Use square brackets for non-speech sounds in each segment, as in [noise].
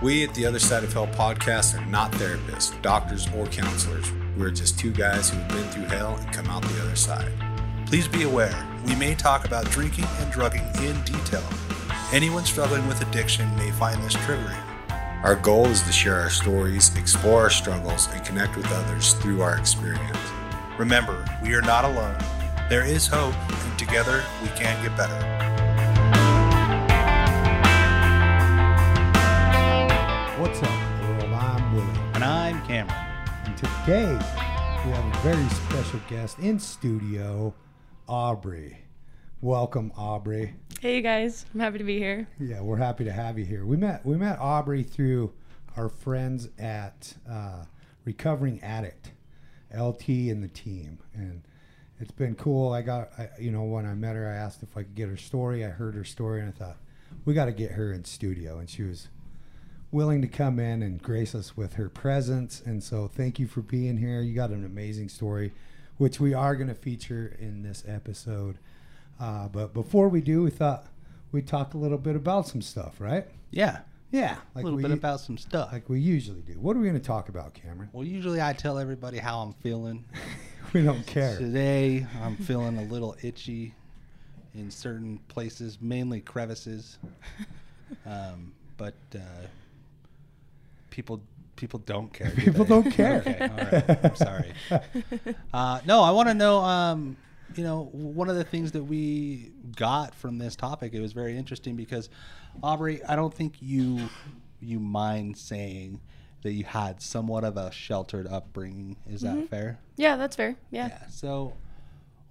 We at the Other Side of Hell podcast are not therapists, doctors, or counselors. We're just two guys who have been through hell and come out the other side. Please be aware, we may talk about drinking and drugging in detail. Anyone struggling with addiction may find this triggering. Our goal is to share our stories, explore our struggles, and connect with others through our experience. Remember, we are not alone. There is hope, and together we can get better. Today we have a very special guest in studio, Aubrie. Welcome, Aubrie. Hey you guys, I'm happy to be here. Yeah, we're happy to have you here. We met we met Aubrie through our friends at uh, Recovering Addict, LT and the team, and it's been cool. I got I, you know when I met her, I asked if I could get her story. I heard her story, and I thought we got to get her in studio, and she was willing to come in and grace us with her presence. And so, thank you for being here. You got an amazing story, which we are going to feature in this episode. Uh, but before we do, we thought we'd talk a little bit about some stuff, right? Yeah, Yeah, a little we, bit about some stuff. like we usually do. What are we going to talk about, Cameron? well, usually I tell everybody how I'm feeling. [laughs] We don't care. Today, I'm feeling a little itchy in certain places, mainly crevices. [laughs] Um, but uh, people people don't care. do People they? don't care. [laughs] okay, all right. I'm sorry. [laughs] Uh, no, I want to know. Um, you know, one of the things that we got from this topic, it was very interesting because, Aubrie, I don't think you you mind saying that you had somewhat of a sheltered upbringing. Is that fair? Yeah, that's fair. Yeah. Yeah. So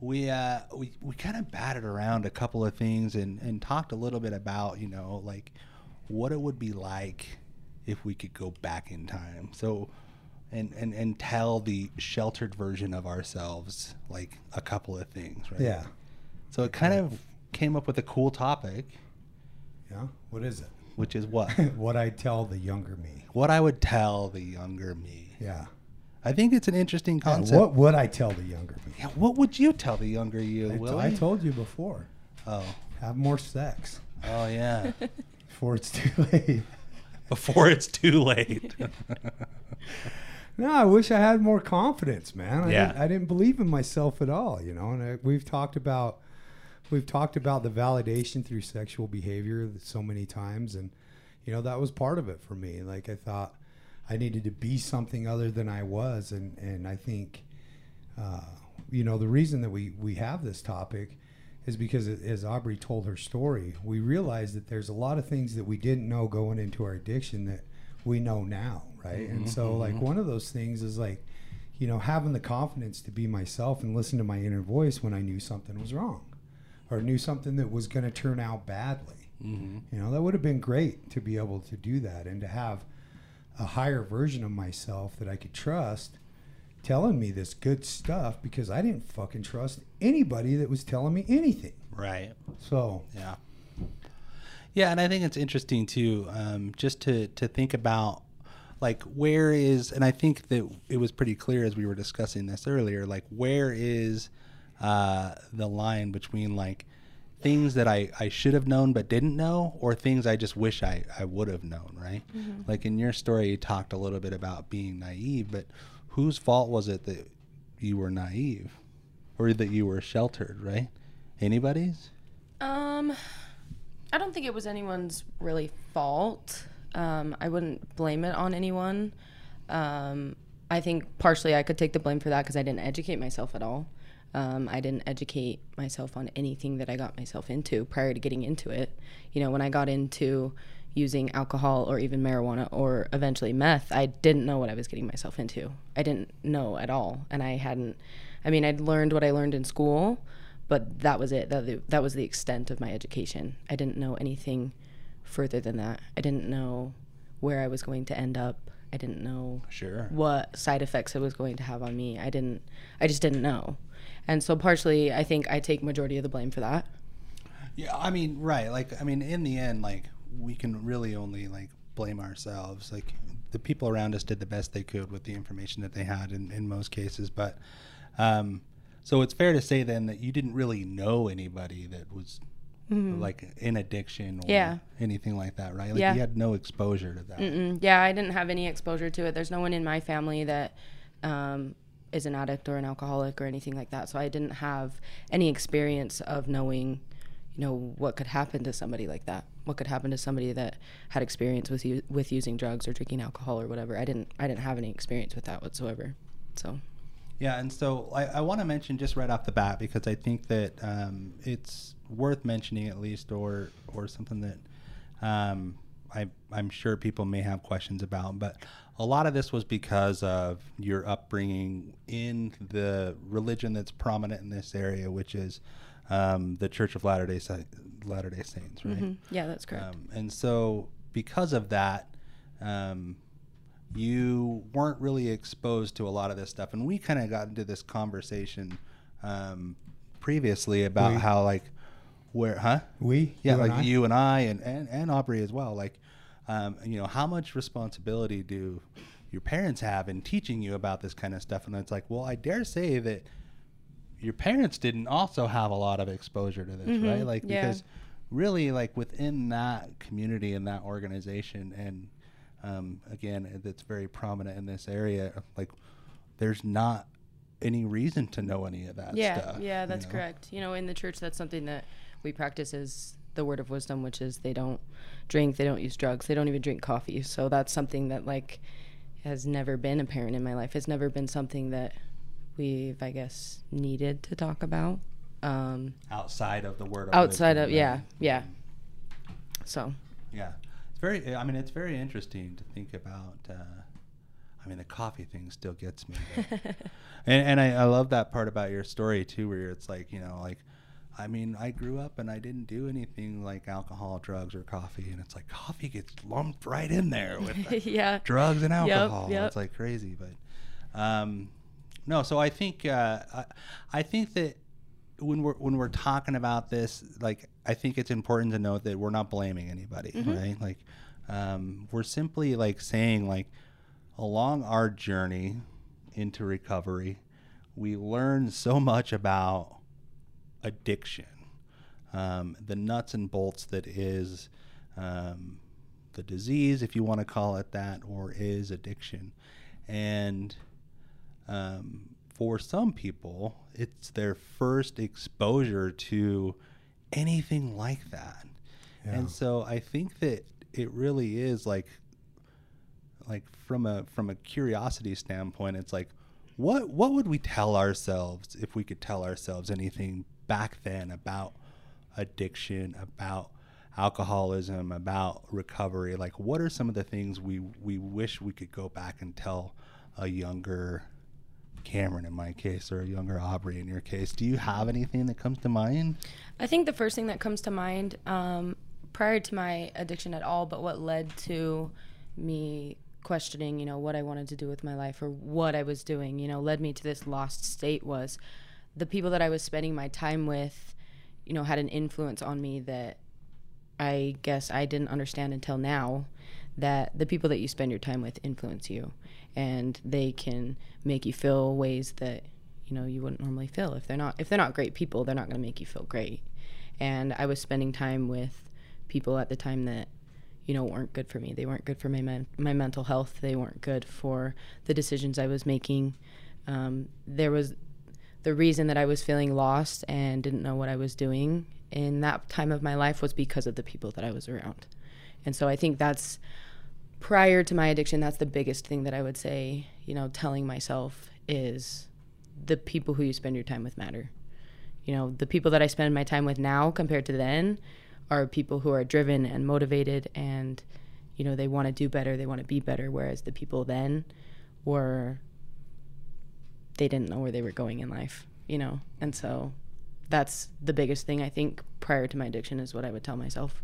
we uh, we we kind of batted around a couple of things and and talked a little bit about you know like what it would be like if we could go back in time. So. And, and, and tell the sheltered version of ourselves like a couple of things, right? Yeah. So it kind of came up with a cool topic, Yeah. What is it? which is what [laughs] what I tell the younger me. what I would tell the younger me. Yeah. I think it's an interesting Yeah, concept. what would I tell the younger me? Yeah, what would you tell the younger you, I, Willie? I told you before. oh, Have more sex oh yeah. [laughs] before it's too late. [laughs] Before it's too late. [laughs] No, I wish I had more confidence, man. I, Yeah. didn't, I didn't believe in myself at all, you know. And I, we've talked about we've talked about the validation through sexual behavior so many times, and you know that was part of it for me. Like I thought I needed to be something other than I was, and and I think uh, you know the reason that we we have this topic is because as Aubrey told her story, we realized that there's a lot of things that we didn't know going into our addiction that we know now, right? And so like one of those things is like you know having the confidence to be myself and listen to my inner voice when I knew something was wrong or knew something that was going to turn out badly. mm-hmm. You know, that would have been great to be able to do that and to have a higher version of myself that I could trust telling me this good stuff because I didn't fucking trust anybody that was telling me anything. Right. So, Yeah. Yeah, and I think it's interesting too, um, just to to think about like where is, and I think that it was pretty clear as we were discussing this earlier, like where is uh, the line between like things that I, I should have known but didn't know or things I just wish I, I would have known, right? Like in your story, you talked a little bit about being naive, but whose fault was it that you were naive or that you were sheltered, right? Anybody's? Um, I don't think it was anyone's really fault. Um, I wouldn't blame it on anyone. Um, I think partially I could take the blame for that because I didn't educate myself at all. Um, I didn't educate myself on anything that I got myself into prior to getting into it. You know, when I got into using alcohol or even marijuana or eventually meth, I didn't know what I was getting myself into. I didn't know at all. And I hadn't, I mean, I'd learned what I learned in school, but that was it. That, that was the extent of my education. I didn't know anything further than that. I didn't know where I was going to end up. I didn't know Sure. what side effects it was going to have on me. I didn't I just didn't know. And so partially I think I take majority of the blame for that. Yeah, I mean, right. Like, I mean, in the end, like, we can really only like blame ourselves. Like, the people around us did the best they could with the information that they had in, in most cases. But, um, so it's fair to say then that you didn't really know anybody that was like in addiction or Mm-hmm. Yeah. anything like that, right? Like Yeah. you had no exposure to that. Mm, yeah, I didn't have any exposure to it. There's no one in my family that um, is an addict or an alcoholic or anything like that. So I didn't have any experience of knowing, you know, what could happen to somebody like that. What could happen to somebody that had experience with u- with using drugs or drinking alcohol or whatever. I didn't. I didn't have any experience with that whatsoever. So Yeah, and so I, I want to mention just right off the bat because I think that um, it's worth mentioning at least, or or something that um, I I'm sure people may have questions about. But a lot of this was because of your upbringing in the religion that's prominent in this area, which is um, the Church of Latter Day Latter Day Saints, right? mm, yeah, that's correct. Um, and so, because of that, um, you weren't really exposed to a lot of this stuff. And we kind of got into this conversation um, previously about We? how, like, where, huh? We, Yeah, you like I? you and I and, and, and Aubrie as well. Like, um, you know, how much responsibility do your parents have in teaching you about this kind of stuff? And it's like, well, I dare say that your parents didn't also have a lot of exposure to this, right? Like, yeah. because really, like within that community and that organization, and um, again, that's very prominent in this area, like, there's not any reason to know any of that yeah, stuff. yeah, you that's know? correct. You know, in the church, that's something that we practice is the word of wisdom, which is they don't drink, they don't use drugs, they don't even drink coffee. So that's something that like has never been apparent in my life. It's never been something that we've, I guess, needed to talk about. Um, Outside of the word. outside wisdom, of yeah, yeah. So Yeah, it's very. I mean, it's very interesting to think about. Uh, I mean, the coffee thing still gets me. [laughs] and and I, I love that part about your story too, where it's like you know, like, I mean, I grew up and I didn't do anything like alcohol, drugs, or coffee, and it's like coffee gets lumped right in there with [laughs] yeah, drugs and alcohol. yep. It's like crazy, but um, no. So I think uh, I, I think that when we're when we're talking about this, like I think it's important to note that we're not blaming anybody, right? Like um, we're simply like saying like along our journey into recovery, we learn so much about addiction, um, the nuts and bolts that is um, the disease, if you want to call it that, or is addiction. And um, for some people, it's their first exposure to anything like that. And so I think that it really is like like from a from a curiosity standpoint, it's like what what would we tell ourselves if we could tell ourselves anything back then about addiction, about alcoholism, about recovery? Like what are some of the things we we wish we could go back and tell a younger Cameron in my case or a younger Aubrie in your case? Do you have anything that comes to mind? I think the first thing that comes to mind, um, prior to my addiction at all, but what led to me questioning, you know, what I wanted to do with my life or what I was doing, you know, led me to this lost state was the people that I was spending my time with, you know, had an influence on me that I guess I didn't understand until now that the people that you spend your time with influence you and they can make you feel ways that you know you wouldn't normally feel. If they're not if they're not great people they're not going to make you feel great. And I was spending time with people at the time that you know weren't good for me. They weren't good for my men- my mental health. They weren't good for the decisions I was making. Um, there was the reason that I was feeling lost and didn't know what I was doing in that time of my life was because of the people that I was around. And so I think that's prior to my addiction, that's the biggest thing that I would say, you know, telling myself is the people who you spend your time with matter. You know, the people that I spend my time with now compared to then are people who are driven and motivated and, you know, they want to do better, they want to be better. Whereas the people then were they didn't know where they were going in life, you know. And so that's the biggest thing I think prior to my addiction is what I would tell myself.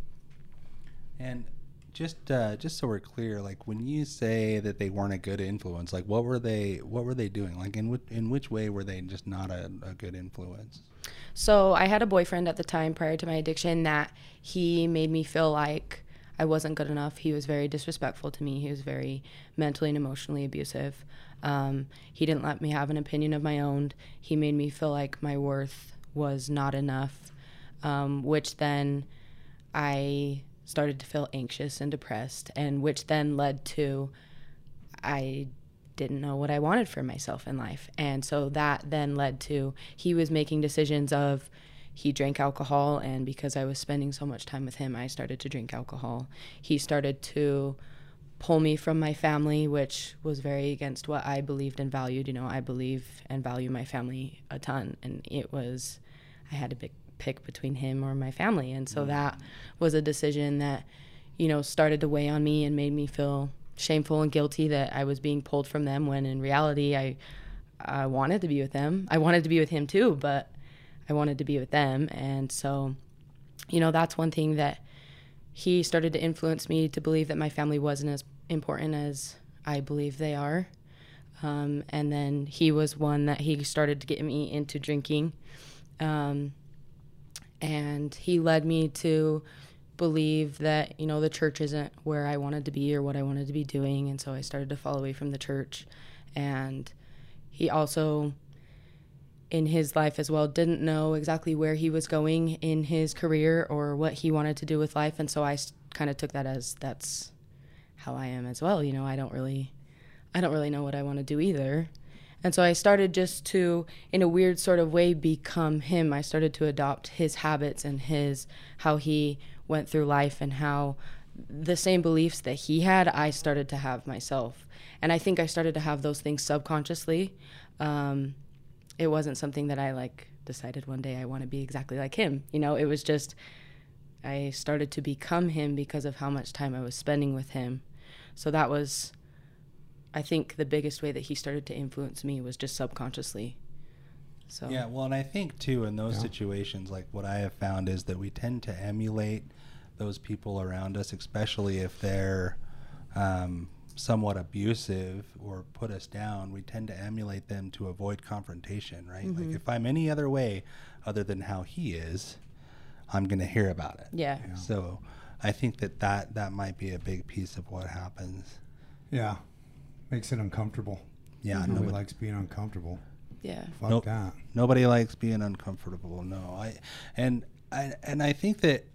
And just uh, just so we're clear, like when you say that they weren't a good influence, like what were they what were they doing? Like in in which way were they just not a, a good influence? So I had a boyfriend at the time prior to my addiction that he made me feel like I wasn't good enough. He was very disrespectful to me. He was very mentally and emotionally abusive. Um, he didn't let me have an opinion of my own. He made me feel like my worth was not enough. um, which then I started to feel anxious and depressed, and which then led to I didn't know what I wanted for myself in life. And so that then led to he was making decisions of he drank alcohol and because I was spending so much time with him, I started to drink alcohol. He started to pull me from my family, which was very against what I believed and valued. You know, I believe and value my family a ton and it was I had a pick, pick between him or my family. And so that was a decision that you know started to weigh on me and made me feel shameful and guilty that I was being pulled from them when in reality I I wanted to be with them. I wanted to be with him too, but I wanted to be with them and so you know that's one thing that he started to influence me to believe that my family wasn't as important as I believe they are. Um, and then he was one that he started to get me into drinking. Um, and he led me to believe that you know the church isn't where I wanted to be or what I wanted to be doing, and so I started to fall away from the church. And he also, in his life as well, didn't know exactly where he was going in his career or what he wanted to do with life, and so I kind of took that as that's how I am as well. You know, I don't really, I don't really know what I want to do either. And so I started just to, in a weird sort of way, become him. I started to adopt his habits and his, how he went through life and how the same beliefs that he had, I started to have myself. And I think I started to have those things subconsciously. Um, it wasn't something that I like decided one day I want to be exactly like him. You know, it was just, I started to become him because of how much time I was spending with him. So that was I think the biggest way that he started to influence me was just subconsciously. So Yeah, well, and I think too in those situations, like what I have found is that we tend to emulate those people around us, especially if they're um, somewhat abusive or put us down. We tend to emulate them to avoid confrontation, right? Mm-hmm. Like if I'm any other way other than how he is, I'm going to hear about it. yeah. So I think that, that that might be a big piece of what happens. Yeah, makes it uncomfortable. Yeah, Nobody nobody, likes being uncomfortable. Yeah. Fuck Nope. that. nobody likes being uncomfortable. No, I and I and I think that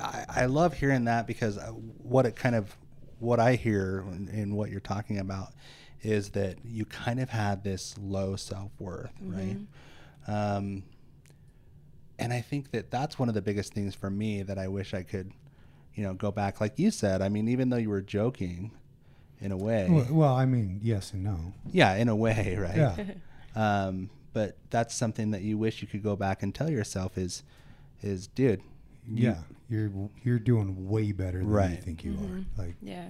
I, I love hearing that because uh, what it kind of what I hear in, in what you're talking about is that you kind of had this low self worth, right? Um, and I think that that's one of the biggest things for me that I wish I could, you know, go back. Like you said, I mean, even though you were joking, in a way, Well, well, I mean, yes and no. yeah, in a way, [laughs] right? Yeah. [laughs] um, but that's something that you wish you could go back and tell yourself is is dude you- Yeah, you're you're doing way better than you think you are. Like Yeah.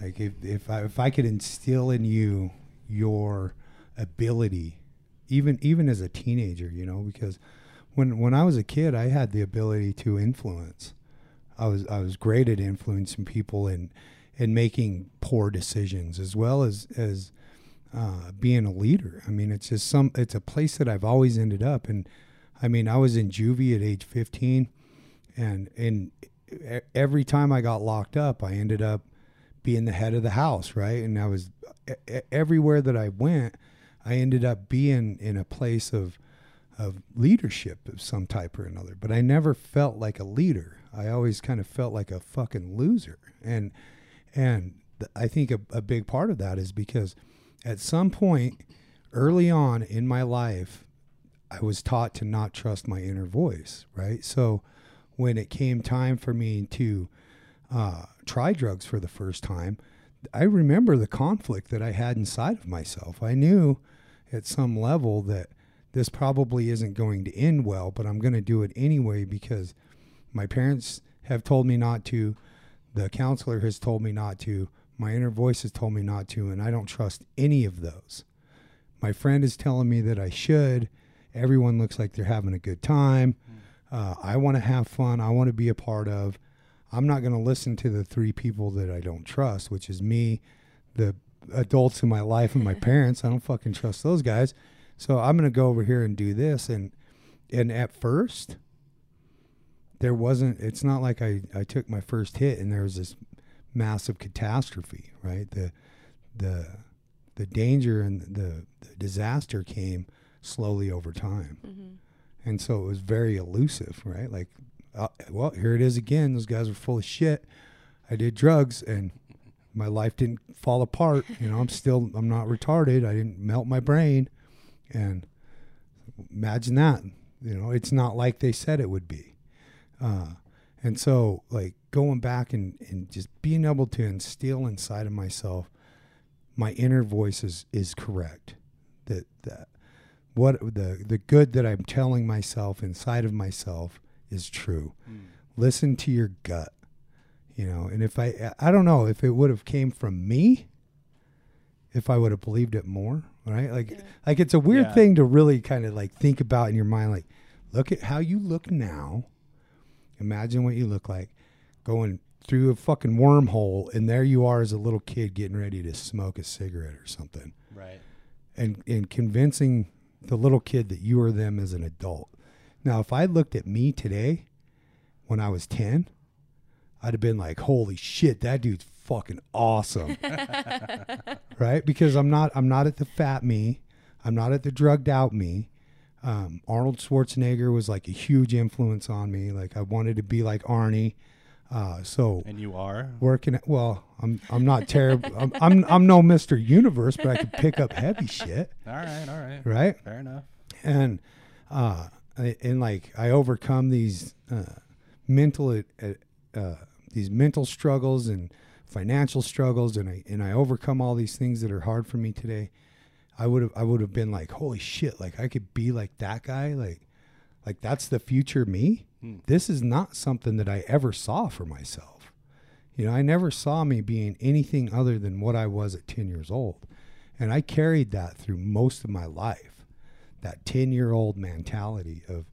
like if if I if I could instill in you your ability, even even as a teenager, you know, because when when I was a kid, I had the ability to influence. I was I was great at influencing people and and making poor decisions as well as as uh, being a leader. I mean, it's just some. It's a place that I've always ended up. And I mean, I was in juvie at age 15, and and every time I got locked up, I ended up being the head of the house, right? And I was everywhere that I went, I ended up being in a place of of leadership of some type or another. But I never felt like a leader. I always kind of felt like a fucking loser. And and th- I think a, a big part of that is because at some point early on in my life, I was taught to not trust my inner voice, right? So when it came time for me to uh, try drugs for the first time, I remember the conflict that I had inside of myself. I knew at some level that this probably isn't going to end well, but I'm going to do it anyway because my parents have told me not to. The counselor has told me not to. My inner voice has told me not to, and I don't trust any of those. My friend is telling me that I should. Everyone looks like they're having a good time. Uh, I want to have fun. I want to be a part of. I'm not going to listen to the three people that I don't trust, which is me, the adults in my life, and my [laughs] parents. I don't fucking trust those guys. So I'm going to go over here and do this. And and at first, there wasn't. It's not like I I took my first hit and there was this massive catastrophe, right? The the the danger and the, the disaster came slowly over time. and so it was very elusive, right? Like, uh, well, here it is again. Those guys were full of shit. I did drugs, and my life didn't fall apart. You know, I'm still, I'm not retarded. I didn't melt my brain, and imagine that. You know, it's not like they said it would be. Uh, and so, like going back and, and just being able to instill inside of myself, my inner voice is, is correct. That that what the the good that I'm telling myself inside of myself is true. Listen to your gut. You know, and if I I don't know if it would have came from me, if I would have believed it more, right? Like like it's a weird Yeah. thing to really kind of like think about in your mind like look at how you look now. Imagine what you look like going through a fucking wormhole and there you are as a little kid getting ready to smoke a cigarette or something Right. and and convincing the little kid that you are them as an adult. Now, if I looked at me today when I was 10, I'd have been like, "Holy shit, that dude's fucking awesome." [laughs] right? Because I'm not I'm not at the fat me. I'm not at the drugged out me. Um, Arnold Schwarzenegger was like a huge influence on me. Like I wanted to be like Arnie. Uh, so And you are. working at well i'm i'm not terrible [laughs] I'm, I'm i'm no mr universe but i can pick up heavy shit [laughs] All right. All right. right Fair enough. and uh and like i overcome these uh mental uh, uh these mental struggles and financial struggles and i and i overcome all these things that are hard for me today i would have i would have been like holy shit like i could be like that guy like like that's the future me? This is not something that i ever saw for myself. You know i never saw me being anything other than what i was at 10 years old. And i carried that through most of my life that 10 year old mentality of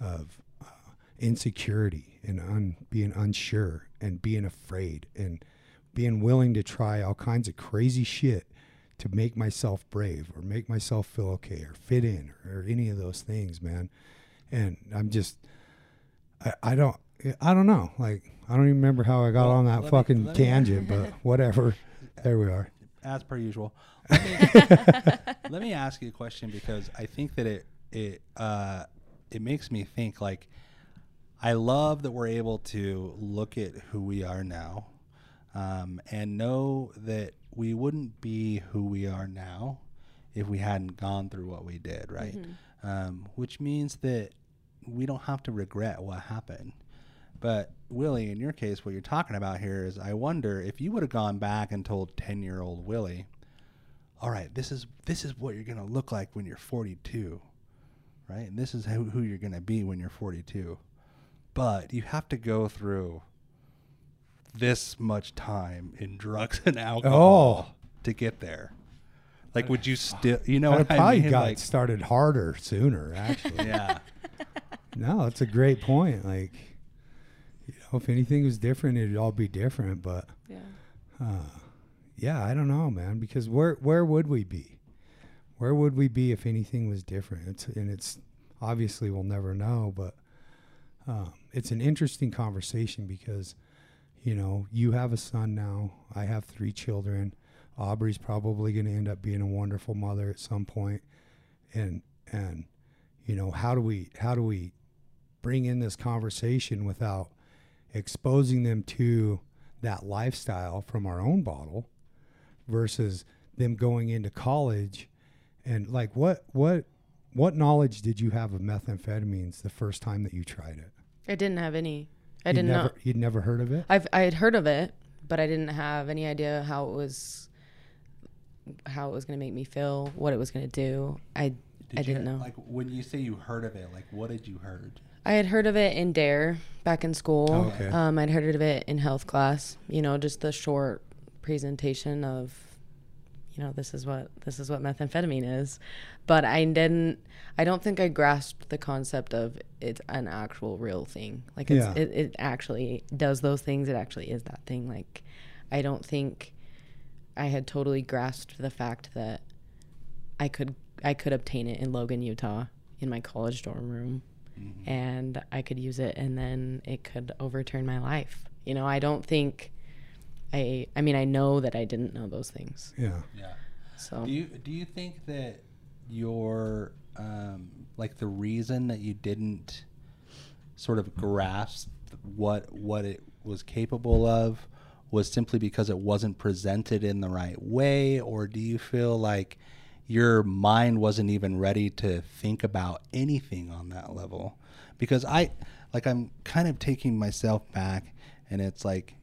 of uh, insecurity and un, being unsure and being afraid and being willing to try all kinds of crazy shit to make myself brave or make myself feel okay or fit in or, or any of those things man and i'm just I, I don't I don't know. Like I don't even remember how I got Well, on that me- fucking tangent, [laughs] but whatever. There we are. as per usual. [laughs] Let me, [laughs] let me ask you a question because I think that it it uh, it makes me think like I love that we're able to look at who we are now um, and know that we wouldn't be who we are now if we hadn't gone through what we did, right? Um, which means that we don't have to regret what happened. But Willie, in your case, what you're talking about here is I wonder if you would have gone back and told 10 year old Willie, all right, this is this is what you're gonna look like when you're 42, right? And this is who, who you're gonna be when you're 42. But you have to go through this much time in drugs and [laughs] alcohol to get there. Like, would you [sighs] still, you know, I what I probably mean? got Like, started harder sooner, actually. yeah, [laughs] No, that's a great point. Like, you know, if anything was different, it'd all be different. But Yeah. yeah, I don't know, man. Because where where would we be? Where would we be if anything was different? It's and it's obviously we'll never know, but um, it's an interesting conversation because you know you have a son now. I have three children. Aubrie's probably going to end up being a wonderful mother at some point. and and you know how do we how do we bring in this conversation without exposing them to that lifestyle from our own bottle versus them going into college and like what what what knowledge did you have of methamphetamines the first time that you tried it I didn't have any. I didn't never know. you'd never heard of it I've I had heard of it, but I didn't have any idea how it was how it was going to make me feel, what it was going to do. I I didn't know. Like, when you say you heard of it, like, what did you heard? I had heard of it in DARE back in school. Oh, okay. Um, I'd heard of it in health class. You know, just the short presentation of, you know, this is what this is what methamphetamine is, but I didn't. I don't think I grasped the concept of it's an actual real thing. Like it's, Yeah. it, it actually does those things. It actually is that thing. Like, I don't think I had totally grasped the fact that I could I could obtain it in Logan, Utah, in my college dorm room, mm-hmm. and I could use it, and then it could overturn my life. You know, I don't think I. I mean, I know that I didn't know those things. yeah Yeah. So Do you do you think that your um, like the reason that you didn't sort of grasp what what it was capable of was simply because it wasn't presented in the right way, or do you feel like your mind wasn't even ready to think about anything on that level? Because I like I'm kind of taking myself back, and it's like,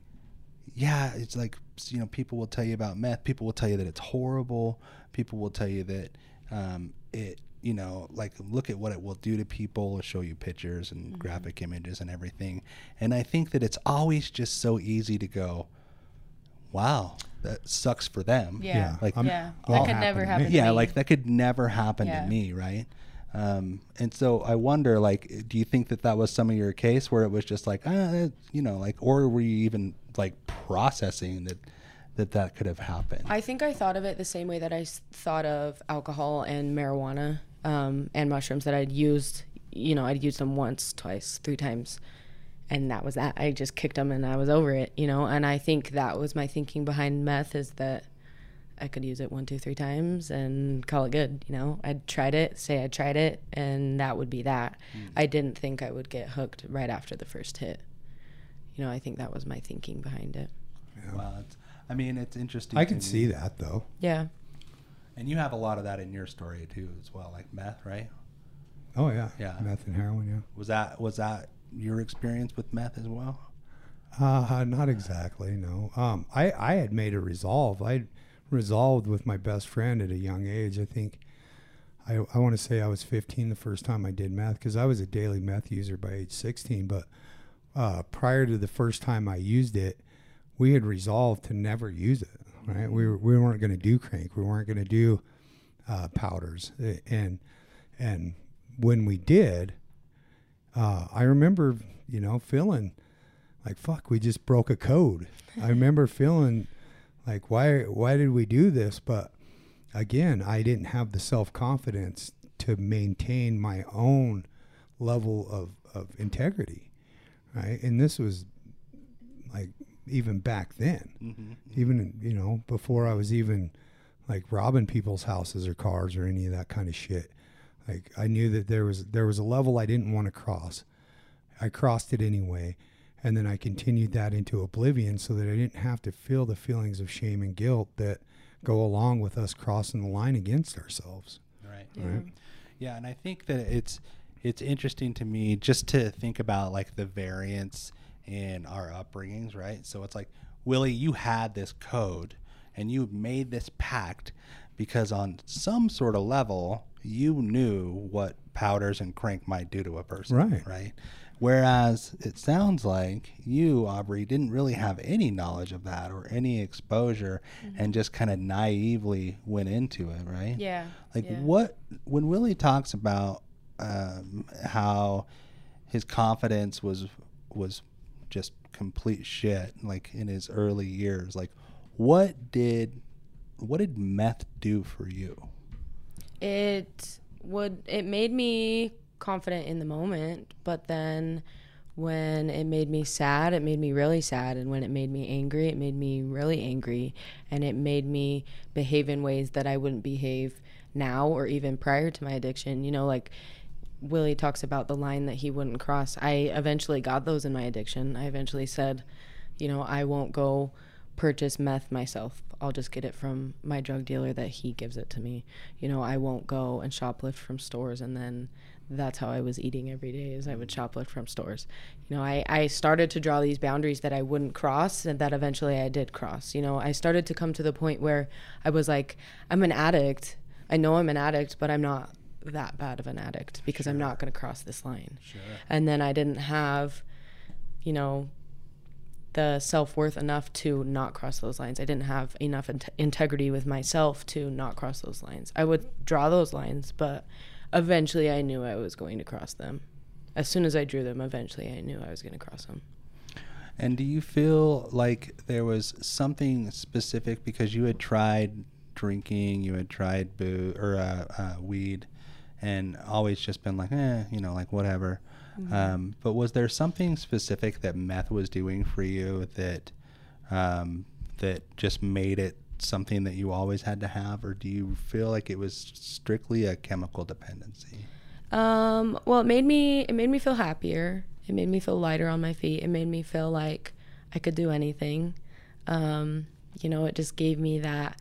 yeah, it's like you know people will tell you about meth, people will tell you that it's horrible, people will tell you that um, it you know, like look at what it will do to people, show you pictures and mm-hmm. graphic images and everything. And I think that it's always just so easy to go, wow, that sucks for them. Yeah. yeah. Like, yeah. That could never happen. yeah. Like that could never happen yeah. to me. Right. Um, and so I wonder, like, do you think that that was some of your case where it was just like, ah, you know, like, or were you even like processing that that that could have happened? I think I thought of it the same way that I thought of alcohol and marijuana um, and mushrooms that I'd used. You know, I'd used them once, twice, three times, and that was that. I just kicked them and I was over it. You know, and I think that was my thinking behind meth is that I could use it one, two, three times and call it good. You know, I'd tried it, say I tried it, and that would be that. Mm. I didn't think I would get hooked right after the first hit. You know, I think that was my thinking behind it. Yeah. Wow, I mean, it's interesting. I can see that though. Yeah. And you have a lot of that in your story too, as well, like meth, right? Oh yeah, yeah, meth and heroin. Yeah. Was that was that your experience with meth as well? Uh, not exactly. No. Um, I I had made a resolve. I resolved with my best friend at a young age. I think. I, I want to say I was 15 the first time I did meth because I was a daily meth user by age 16. But uh, prior to the first time I used it, we had resolved to never use it right? We were, we weren't going to do crank. We weren't going to do uh, powders. And and when we did, uh, I remember you know feeling like fuck. We just broke a code. I remember feeling like why why did we do this? But again, I didn't have the self confidence to maintain my own level of, of integrity, right? And this was like even back then, mm-hmm. even you know before I was even like robbing people's houses or cars or any of that kind of shit. Like I knew that there was there was a level I didn't want to cross. I crossed it anyway, and then I continued that into oblivion so that I didn't have to feel the feelings of shame and guilt that go along with us crossing the line against ourselves. Right. Yeah. Right. Yeah, and I think that it's it's interesting to me just to think about like the variance in our upbringings, right? So it's like, Willie, you had this code and you made this pact because on some sort of level, you knew what powders and crank might do to a person, right? Right. Whereas it sounds like you, Aubrie, didn't really have any knowledge of that or any exposure mm-hmm. and just kind of naively went into it, right? Yeah. Like yeah. what, when Willie talks about um, how his confidence was, was just complete shit like in his early years like what did what did meth do for you it would it made me confident in the moment but then when it made me sad it made me really sad and when it made me angry it made me really angry and it made me behave in ways that I wouldn't behave now or even prior to my addiction you know like Willie talks about the line that he wouldn't cross. I eventually got those in my addiction. I eventually said, you know, I won't go purchase meth myself. I'll just get it from my drug dealer that he gives it to me. You know, I won't go and shoplift from stores and then that's how I was eating every day is I would shoplift from stores. You know, I, I started to draw these boundaries that I wouldn't cross and that eventually I did cross. You know, I started to come to the point where I was like, I'm an addict. I know I'm an addict, but I'm not that bad of an addict because sure. I'm not going to cross this line. Sure. And then I didn't have, you know, the self worth enough to not cross those lines. I didn't have enough in- integrity with myself to not cross those lines. I would draw those lines, but eventually I knew I was going to cross them. As soon as I drew them, eventually I knew I was going to cross them. And do you feel like there was something specific because you had tried drinking, you had tried boo or uh, uh, weed, and always just been like, eh, you know, like whatever. Mm-hmm. Um, but was there something specific that meth was doing for you that um, that just made it something that you always had to have, or do you feel like it was strictly a chemical dependency? Um, well, it made me it made me feel happier. It made me feel lighter on my feet. It made me feel like I could do anything. Um, you know, it just gave me that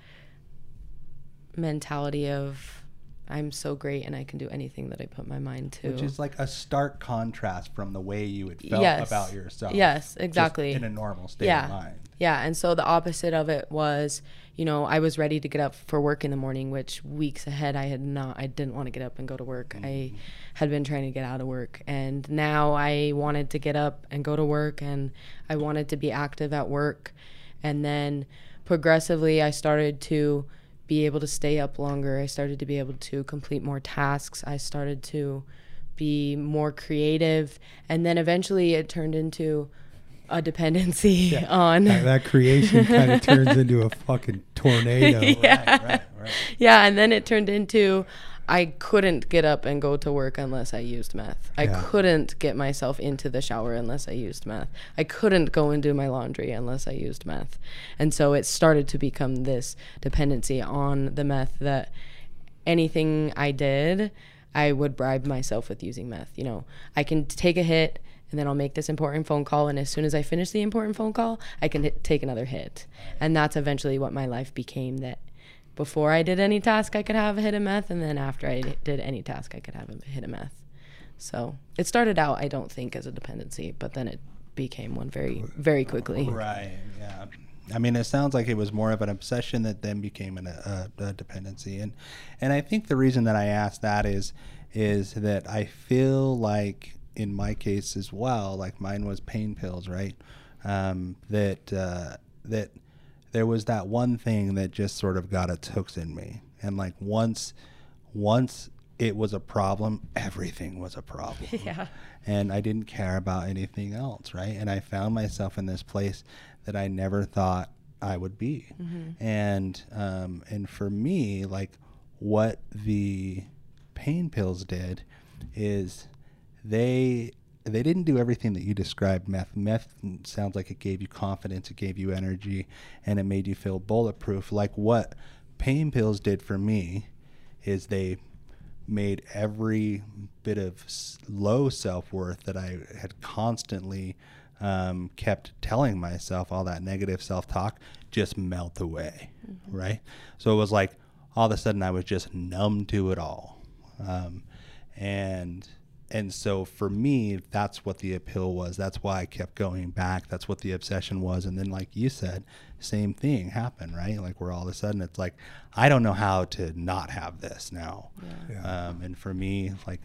mentality of I'm so great and I can do anything that I put my mind to. Which is like a stark contrast from the way you had felt Yes. about yourself. Yes, exactly. in a normal state yeah. of mind. Yeah, and so the opposite of it was, you know, I was ready to get up for work in the morning, which weeks ahead I had not. I didn't want to get up and go to work. I mm-hmm. had been trying to get out of work, and now I wanted to get up and go to work, and I wanted to be active at work, and then progressively I started to be able to stay up longer. I started to be able to complete more tasks. I started to be more creative, and then eventually it turned into a dependency [laughs] [laughs] on That, that creation kind of [laughs] turns into a fucking tornado. yeah. Right, right. yeah, and then it turned into I couldn't get up and go to work unless I used meth. I Yeah. couldn't get myself into the shower unless I used meth. I couldn't go and do my laundry unless I used meth. And so it started to become this dependency on the meth that anything I did, I would bribe myself with using meth. You know, I can take a hit and then I'll make this important phone call. And as soon as I finish the important phone call, I can hit, take another hit. And that's eventually what my life became that before I did any task, I could have a hit of meth. And then after I did any task, I could have a hit of meth. So it started out, I don't think, as a dependency, but then it became one very, very quickly. Right. Yeah. I mean, it sounds like it was more of an obsession that then became an, a, a dependency, and and I think the reason that I asked that is is that I feel like in my case as well, like mine was pain pills, right? Um, that uh, that there was that one thing that just sort of got its hooks in me, and like once once it was a problem, everything was a problem [laughs] Yeah. and I didn't care about anything else, right? And I found myself in this place that I never thought I would be, and um, and for me, like what the pain pills did is they they didn't do everything that you described meth. Meth sounds like it gave you confidence it gave you energy and it made you feel bulletproof. Like what pain pills did for me is they made every bit of low self-worth that i had constantly um, kept telling myself all that negative self-talk just melt away right? So it was like all of a sudden i was just numb to it all. Um, and and so for me that's what the appeal was. That's why i kept going back. That's what the obsession was. And then like you said same thing happened right? Like where all of a sudden it's like i don't know how to not have this now. Yeah. um, and for me like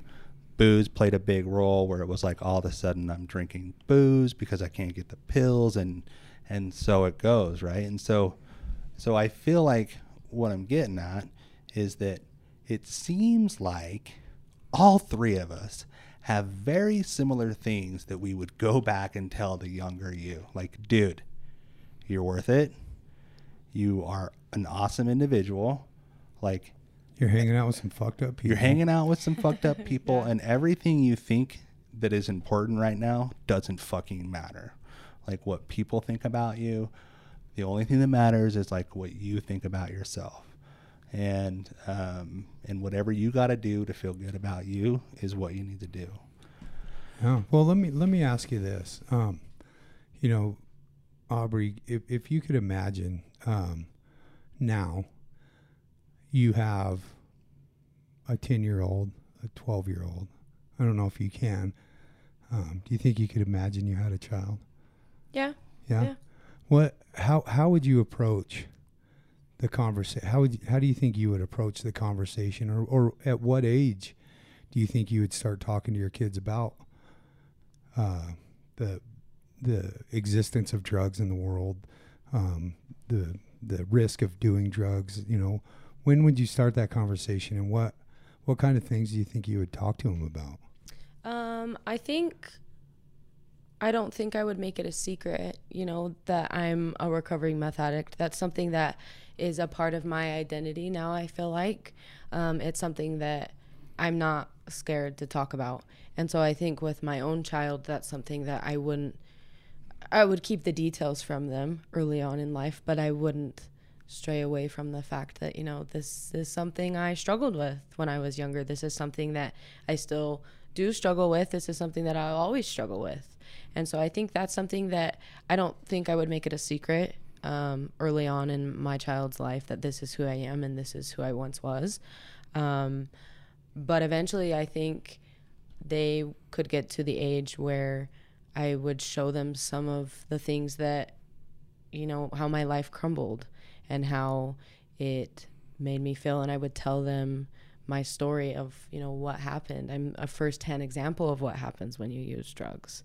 booze played a big role where it was like all of a sudden i'm drinking booze because i can't get the pills and and so it goes right? And so so i feel like what i'm getting at is that it seems like all three of us have very similar things that we would go back and tell the younger you like dude you're worth it you are an awesome individual like You're hanging out with some fucked up people. you're hanging out with some fucked up [laughs] people, and everything you think that is important right now doesn't fucking matter. Like what people think about you, the only thing that matters is like what you think about yourself. And um, and whatever you got to do to feel good about you is what you need to do. Yeah. Well, let me let me ask you this. Um, you know, Aubrie, if if you could imagine um, now, you have a ten year old, a twelve year old. I don't know if you can. Um, do you think you could imagine you had a child? Yeah. Yeah. Yeah. What? How? How would you approach the conversation? How would? You, how do you think you would approach the conversation, or or at what age do you think you would start talking to your kids about uh, the the existence of drugs in the world, um, the the risk of doing drugs? You know, when would you start that conversation, and what what kind of things do you think you would talk to them about? Um, I think I don't think I would make it a secret, you know, that I'm a recovering meth addict. That's something that is a part of my identity now, I feel like. Um, it's something that I'm not scared to talk about. And so I think with my own child, that's something that I wouldn't, I would keep the details from them early on in life, but I wouldn't stray away from the fact that you know this is something I struggled with when I was younger. This is something that I still do struggle with. This is something that I always struggle with, and so I think that's something that I don't think I would make it a secret um, early on in my child's life that this is who I am and this is who I once was. Um, but eventually, I think they could get to the age where I would show them some of the things that, you know, how my life crumbled and how it made me feel. And I would tell them my story of, you know, what happened. I'm a firsthand example of what happens when you use drugs.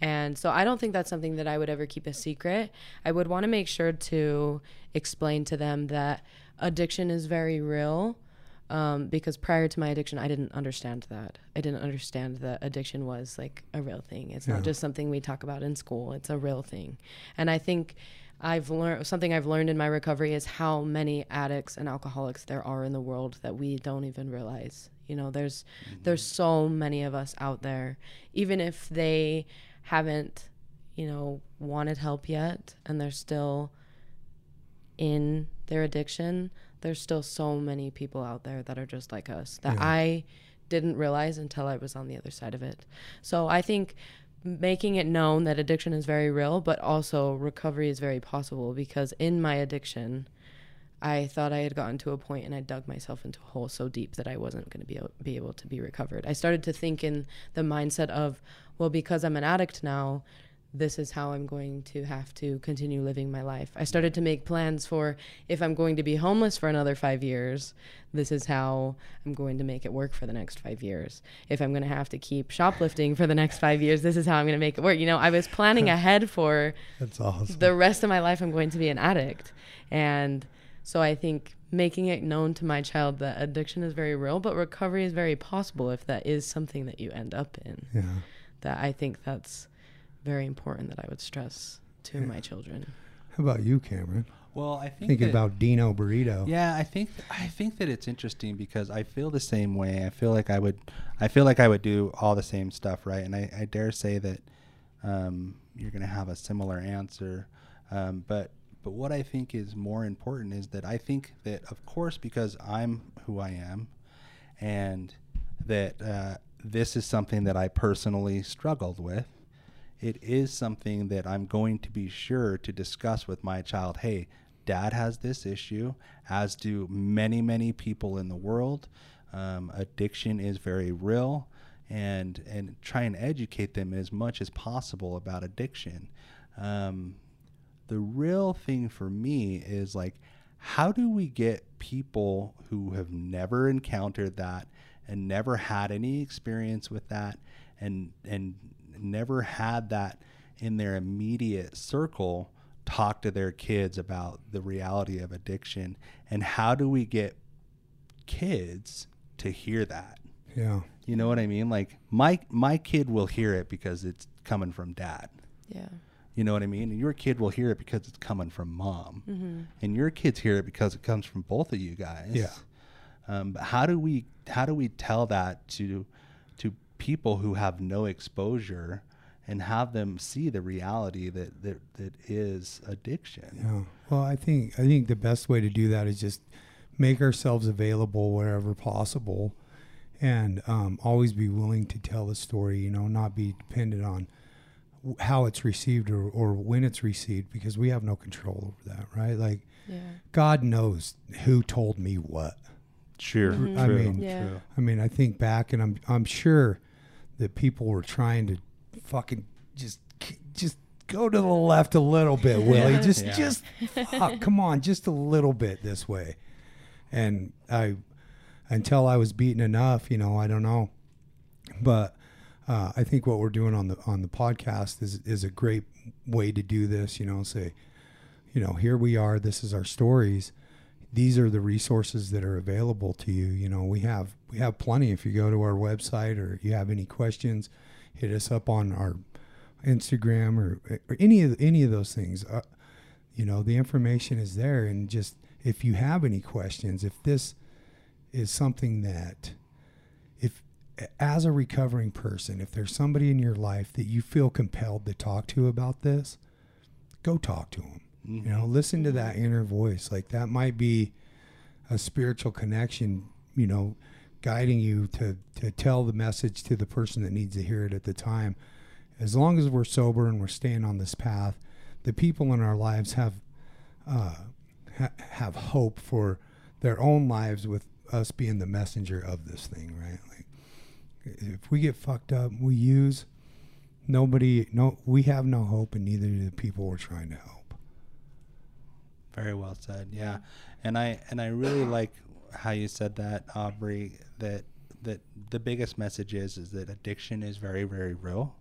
And so I don't think that's something that I would ever keep a secret. I would want to make sure to explain to them that addiction is very real. Um, because prior to my addiction, I didn't understand that. I didn't understand that addiction was like a real thing. It's Yeah. not just something we talk about in school. It's a real thing. And I think I've learned something I've learned in my recovery is how many addicts and alcoholics there are in the world that we don't even realize. You know, there's mm-hmm. there's so many of us out there, even if they haven't, you know, wanted help yet and they're still in their addiction, there's still so many people out there that are just like us that Yeah. I didn't realize until I was on the other side of it. So I think making it known that addiction is very real, but also recovery is very possible because in my addiction, I thought I had gotten to a point and I dug myself into a hole so deep that I wasn't going to be able, be able to be recovered. I started to think in the mindset of, well, because I'm an addict now, this is how I'm going to have to continue living my life. I started to make plans for if I'm going to be homeless for another five years, this is how I'm going to make it work for the next five years. If I'm going to have to keep shoplifting for the next five years, this is how I'm going to make it work. You know, I was planning [laughs] ahead for That's awesome. the rest of my life I'm going to be an addict. And so I think making it known to my child that addiction is very real, but recovery is very possible if that is something that you end up in. yeah. That I think that's very important that I would stress to my children. How about you, Cameron? Well, I think Thinking that- about Dino Burrito. Yeah, I think I think that it's interesting because I feel the same way. I feel like I would, I feel like I would do all the same stuff, right? And I, I dare say that um, you're going to have a similar answer. Um, but but what I think is more important is that I think that of course because I'm who I am, and that uh, this is something that I personally struggled with. It is something that I'm going to be sure to discuss with my child. Hey, dad has this issue, as do many, many people in the world. Um, addiction is very real, and and try and educate them as much as possible about addiction. Um, the real thing for me is like, how do we get people who have never encountered that and never had any experience with that and and never had that in their immediate circle talk to their kids about the reality of addiction and how do we get kids to hear that Yeah. you know what i mean like my my kid will hear it because it's coming from dad Yeah. you know what I mean? And your kid will hear it because it's coming from mom, and your kids hear it because it comes from both of you guys. Yeah. Um, but how do we how do we tell that to to people who have no exposure and have them see the reality that that, that is addiction? Yeah. Well, I think I think the best way to do that is just make ourselves available wherever possible, and um, always be willing to tell the story. You know, not be dependent on w- how it's received or, or when it's received because we have no control over that, right? Like Yeah. God knows who told me what. Sure. Mhm. I mean, Yeah. true. I mean, I think back and I'm I'm sure that people were trying to fucking just just go to the left a little bit, Willie. Just Yeah. just fuck, come on, just a little bit this way. And I until I was beaten enough, you know, I don't know. But uh, I think what we're doing on the on the podcast is is a great way to do this, you know, say, you know, here we are, this is our stories these are the resources that are available to you. You know, we have we have plenty. If you go to our website or you have any questions, hit us up on our Instagram or, or any of any of those things. Uh, you know, the information is there, and just if you have any questions, if this is something that, if as a recovering person, if there's somebody in your life that you feel compelled to talk to about this, go talk to them You know, listen to that inner voice. Like that might be a spiritual connection, you know, guiding you to, to tell the message to the person that needs to hear it at the time. As long as we're sober and we're staying on this path, the people in our lives have uh, ha- have hope for their own lives with us being the messenger of this thing, right? Like if we get fucked up, we use nobody no we have no hope and neither do the people we're trying to help. Very well said. Yeah, and I and I really [clears throat] like how you said that, Aubrie. That that the biggest message is is that addiction is very very real,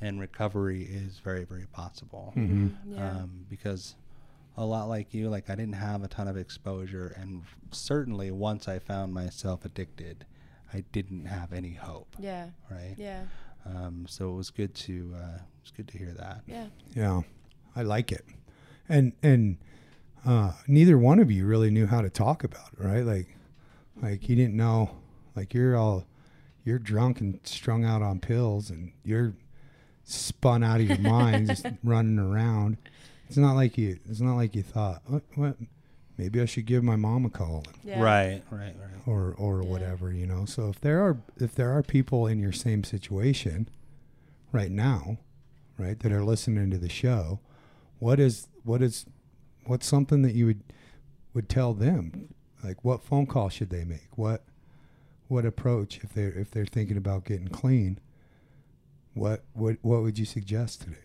and recovery is very very possible. Yeah. Um, because a lot like you, like I didn't have a ton of exposure, and certainly once I found myself addicted, I didn't have any hope. yeah. Right. Yeah. Um, so it was good to uh, it was good to hear that. Yeah. Yeah, I like it, and and uh, neither one of you really knew how to talk about it, right? Like, like you didn't know, like you're all you're drunk and strung out on pills, and you're spun out of your mind, just [laughs] running around. It's not like you. It's not like you thought, what, what? Maybe I should give my mom a call, Yeah. Right. Right. Right. or or Yeah. whatever, you know. So if there are if there are people in your same situation right now, right, that are listening to the show, what is what is what's something that you would would tell them? Like what phone call should they make? What what approach if they're if they're thinking about getting clean? What what what would you suggest today?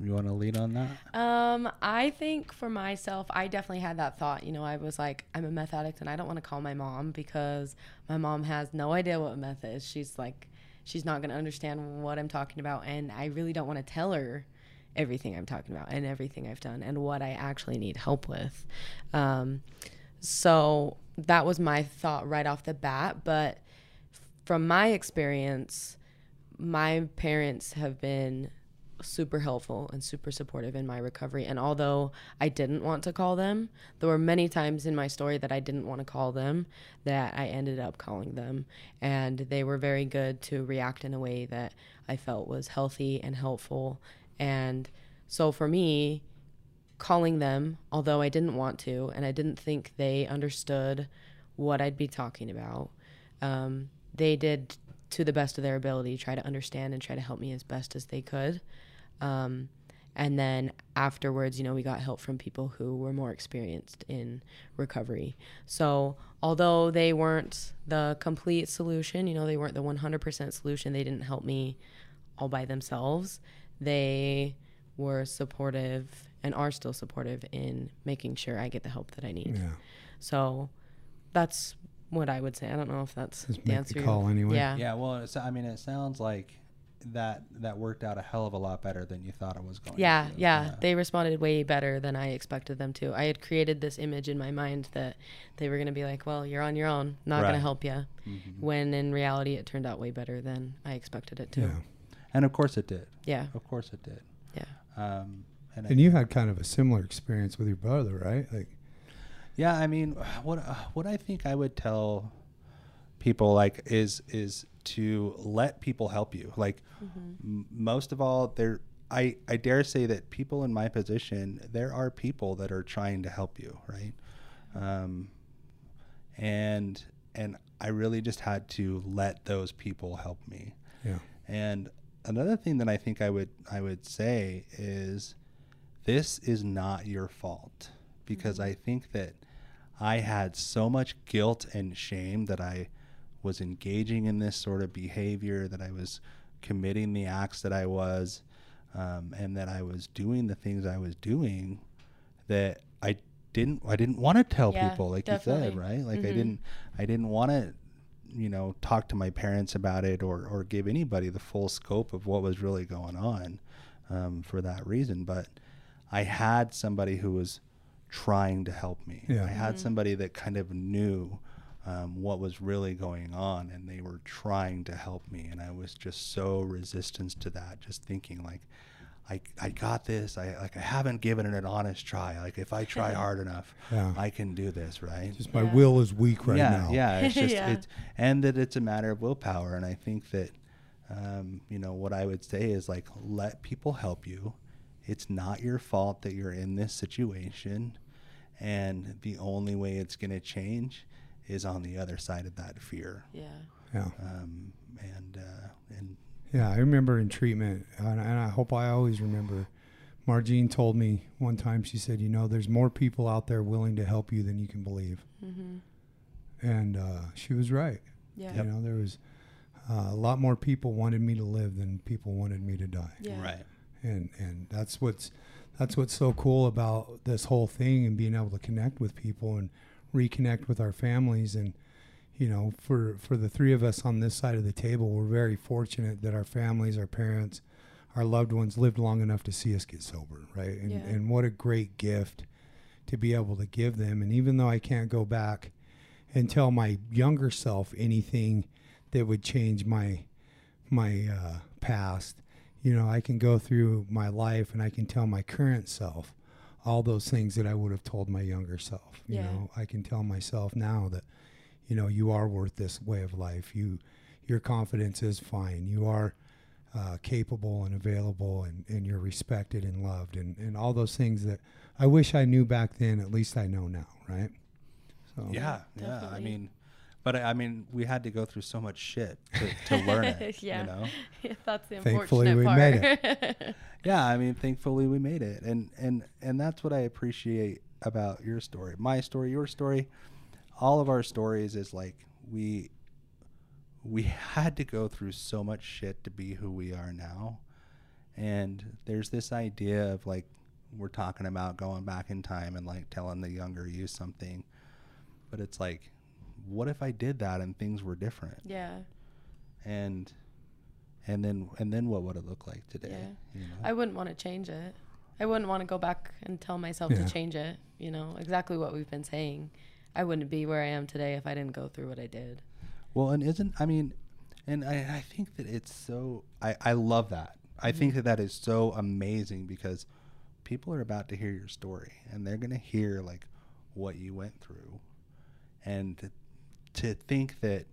You want to lead on that? Um, I think for myself, I definitely had that thought. You know, I was like, I'm a meth addict and I don't want to call my mom because my mom has no idea what meth is. She's like, she's not going to understand what I'm talking about. And I really don't want to tell her everything I'm talking about and everything I've done and what I actually need help with. Um, so that was my thought right off the bat. But from my experience, my parents have been super helpful and super supportive in my recovery. And although I didn't want to call them, there were many times in my story that I didn't want to call them that I ended up calling them. And they were very good to react in a way that I felt was healthy and helpful. And so for me, calling them, although I didn't want to, and I didn't think they understood what I'd be talking about, um, they did to the best of their ability try to understand and try to help me as best as they could. Um, and then afterwards, you know, we got help from people who were more experienced in recovery. So, although they weren't the complete solution, you know, they weren't the 100% solution, they didn't help me all by themselves. They were supportive and are still supportive in making sure I get the help that I need. Yeah. So, that's what I would say. I don't know if that's Just the make answer. the you- call anyway. Yeah. Yeah. Well, it's, I mean, it sounds like that that worked out a hell of a lot better than you thought it was going. Yeah, to. yeah, yeah. They responded way better than I expected them to. I had created this image in my mind that they were going to be like, well, you're on your own, not going to help you. Mhm. When in reality, it turned out way better than I expected it to. Yeah. Yeah. And of course it did. Yeah. Of course it did. Yeah. Um, and, I- And you had kind of a similar experience with your brother, right? Like Yeah, I mean, what uh, what I think I would tell people like is is to let people help you. Like m- most of all, there I I dare say that people in my position, there are people that are trying to help you, right? Um, and and I really just had to let those people help me. Yeah. And another thing that I think I would I would say is this is not your fault because I think that I had so much guilt and shame that I was engaging in this sort of behavior that I was committing the acts that I was um, and that I was doing the things I was doing that I didn't I didn't want to tell Yeah, people like you said right? Like I Mhm. didn't I didn't want to you know talk to my parents about it or or give anybody the full scope of what was really going on um, for that reason. But I had somebody who was trying to help me. Yeah. I had somebody that kind of knew um, what was really going on and they were trying to help me. And I was just so resistant to that just thinking like I, I got this I like I haven't given it an honest try like if I try [laughs] hard enough Yeah. I can do this right just my Yeah. will is weak right yeah, now. Yeah, it's just [laughs] Yeah. it's and that it's a matter of willpower. And I think that um, you know what I would say is like let people help you, it's not your fault that you're in this situation. And the only way it's going to change is on the other side of that fear. Yeah. Yeah. Um, and, uh, and Yeah, I remember in treatment, and and I hope I always remember. Margene told me one time. She said, "You know, there's more people out there willing to help you than you can believe," Mm-hmm. and uh, she was right. Yeah. You know, there was uh, a lot more people wanted me to live than people wanted me to die, Yeah. right. and and that's what's that's what's so cool about this whole thing and being able to connect with people and reconnect with our families and you know for for the three of us on this side of the table we're very fortunate that our families our parents our loved ones lived long enough to see us get sober right and Yeah. and what a great gift to be able to give them and even though I can't go back and tell my younger self anything that would change my my uh, past you know, I can go through my life and I can tell my current self all those things that I would have told my younger self. You Yeah. know, I can tell myself now that, you know, you are worth this way of life. You, your confidence is fine. You are uh, capable and available, and, and you're respected and loved, and, and all those things that I wish I knew back then. At least I know now, right? So Yeah, yeah. I mean, but I I mean, we had to go through so much shit to, to learn it. [laughs] Yeah. You know. [laughs] That's the Thankfully, unfortunate we part. made it. [laughs] Yeah, I mean, thankfully we made it, and and and that's what I appreciate about your story, my story, your story, all of our stories is like we we [laughs] had to go through so much shit to be who we are now, and there's this idea of like we're talking about going back in time and like telling the younger you something, but it's like, what if I did that and things were different, yeah. and and then and then what would it look like today? Yeah. You know? I wouldn't want to change it. I wouldn't want to go back and tell myself Yeah. to change it. You know, exactly what we've been saying. I wouldn't be where I am today if I didn't go through what I did. Well, and isn't I mean, and I, I think that it's so I I love that. I think that that is so amazing because people are about to hear your story and they're gonna hear like what you went through, and to, to think that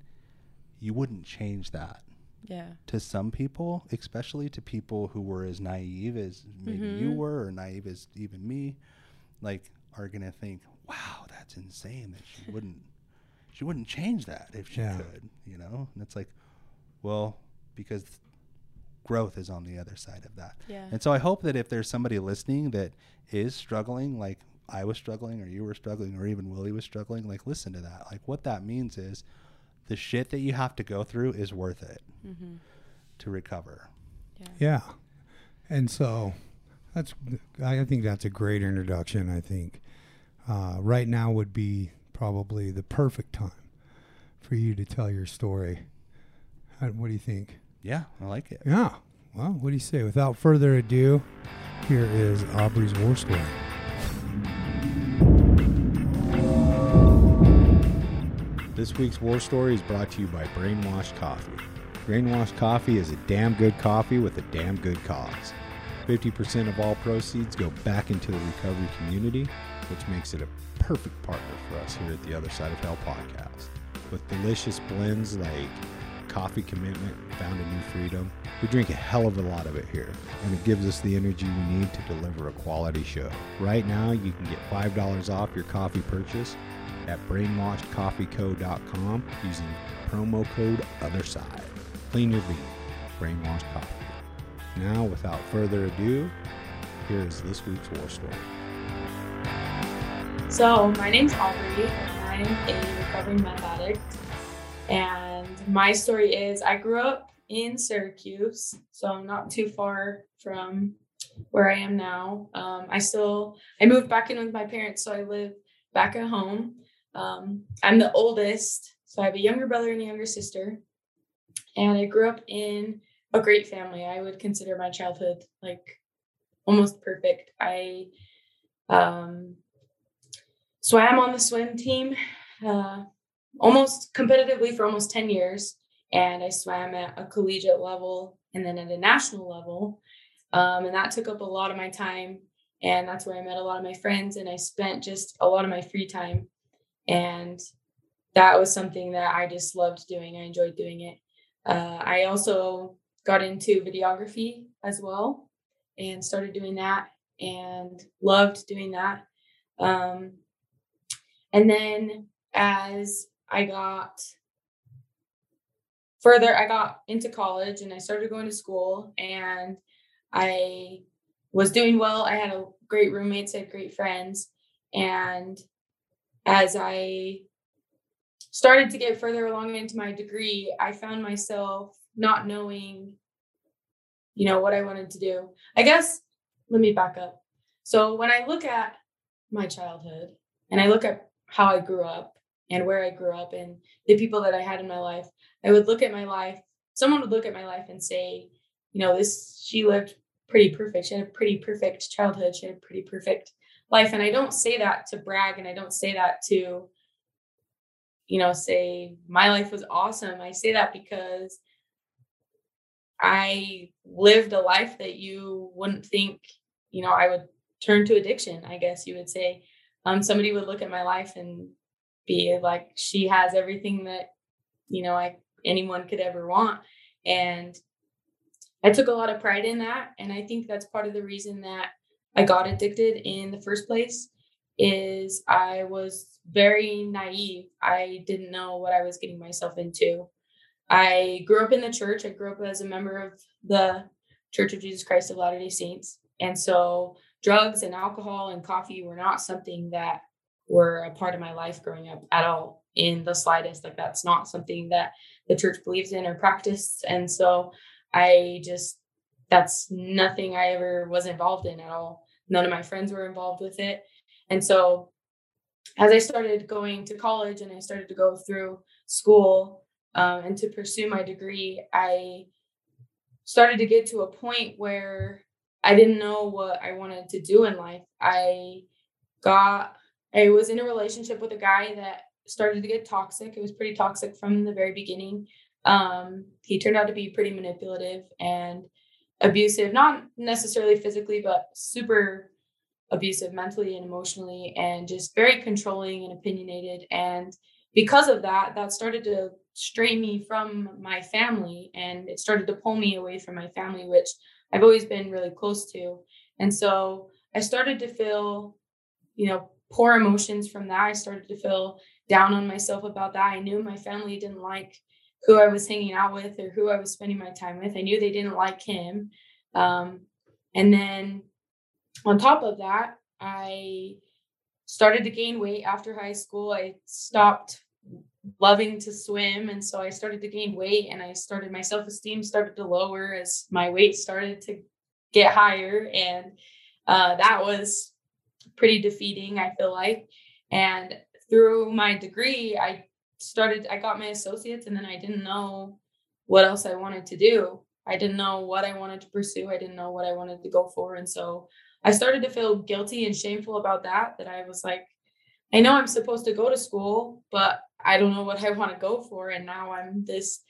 you wouldn't change that Yeah. to some people, especially to people who were as naive as maybe you Mhm. were, or naive as even me, like are gonna think, "Wow, that's insane that she wouldn't, she wouldn't change that if she Yeah. could," you know? And it's like, well, because growth is on the other side of that. Yeah. And so I hope that if there's somebody listening that is struggling, like I was struggling, or you were struggling, or even Willie was struggling, like listen to that. Like what that means is the shit that you have to go through is worth it Mm-hmm. to recover. Yeah. And so that's, I think that's a great introduction. I think uh, right now would be probably the perfect time for you to tell your story. How, what do you think? Yeah, I like it. Yeah. Well, what do you say? Without further ado, here is Aubrie's war story. This week's war story is brought to you by Brainwashed Coffee. Brainwashed Coffee is a damn good coffee with a damn good cause. 50% of all proceeds go back into the recovery community, which makes it a perfect partner for us here at the Other Side of Hell podcast. With delicious blends like coffee commitment, found a new freedom, we drink a hell of a lot of it here, and it gives us the energy we need to deliver a quality show. Right now, you can get $5 off your coffee purchase at brainwashedcoffeeco.com using promo code OTHERSIDE. Clean your bean. Brainwashed Coffee. Now, without further ado, here is this week's war story. So, my name's Aubrie, and I'm a recovering meth addict. And my story is I grew up in Syracuse, so I'm not too far from where I am now. Um, I still I moved back in with my parents, so I live back at home. Um, I'm the oldest, so I have a younger brother and a younger sister. And I grew up in a great family. I would consider my childhood like almost perfect. I um, swam on the swim team uh, almost competitively for almost 10 years. And I swam at a collegiate level and then at a national level. Um, and that took up a lot of my time. And that's where I met a lot of my friends. And I spent just a lot of my free time. And that was something that I just loved doing. I enjoyed doing it. Uh, I also got into videography as well. and started doing that and loved doing that. Um, and then as I got further, I got into college and I started going to school and I was doing well. I had a great roommates, I had great friends. And as I started to get further along into my degree, I found myself not knowing, you know, what I wanted to do. I guess, let me back up. So when I look at my childhood and I look at how I grew up and where I grew up and the people that I had in my life, I would look at my life. Someone would look at my life and say, you know, this, she lived pretty perfect. She had a pretty perfect childhood. She had a pretty perfect life. And I don't say that to brag and I don't say that to, you know, say my life was awesome. I say that because I lived a life that you wouldn't think, you know, I would turn to addiction, I guess you would say. Um, somebody would look at my life and be like, she has everything that, you know, I anyone could ever want. And I took a lot of pride in that. And I think that's part of the reason that I got addicted in the first place is I was very naive. I didn't know what I was getting myself into. I grew up in the church. I grew up as a member of the Church of Jesus Christ of Latter-day Saints. And so drugs and alcohol and coffee were not something that were a part of my life growing up at all in the slightest. Like that's not something that the church believes in or practiced. And so I just that's nothing I ever was involved in at all. None of my friends were involved with it. And so as I started going to college and I started to go through school um, and to pursue my degree, I started to get to a point where I didn't know what I wanted to do in life. I got, I was in a relationship with a guy that started to get toxic. It was pretty toxic from the very beginning. Um, he turned out to be pretty manipulative and abusive, not necessarily physically, but super abusive mentally and emotionally, and just very controlling and opinionated. And because of that, that started to strain me from my family and it started to pull me away from my family, which I've always been really close to. And so I started to feel, you know, poor emotions from that. I started to feel down on myself about that. I knew my family didn't like who I was hanging out with or who I was spending my time with. I knew they didn't like him. Um, and then on top of that, I started to gain weight after high school. I stopped loving to swim and so i started to gain weight and i started my self-esteem started to lower as my weight started to get higher and uh, that was pretty defeating i feel like. And through my degree i started i got my associates and then i didn't know what else i wanted to do. I didn't know what i wanted to pursue. I didn't know what i wanted to go for and so i started to feel guilty and shameful about that that i was like i know i'm supposed to go to school but I don't know what I want to go for. And now I'm this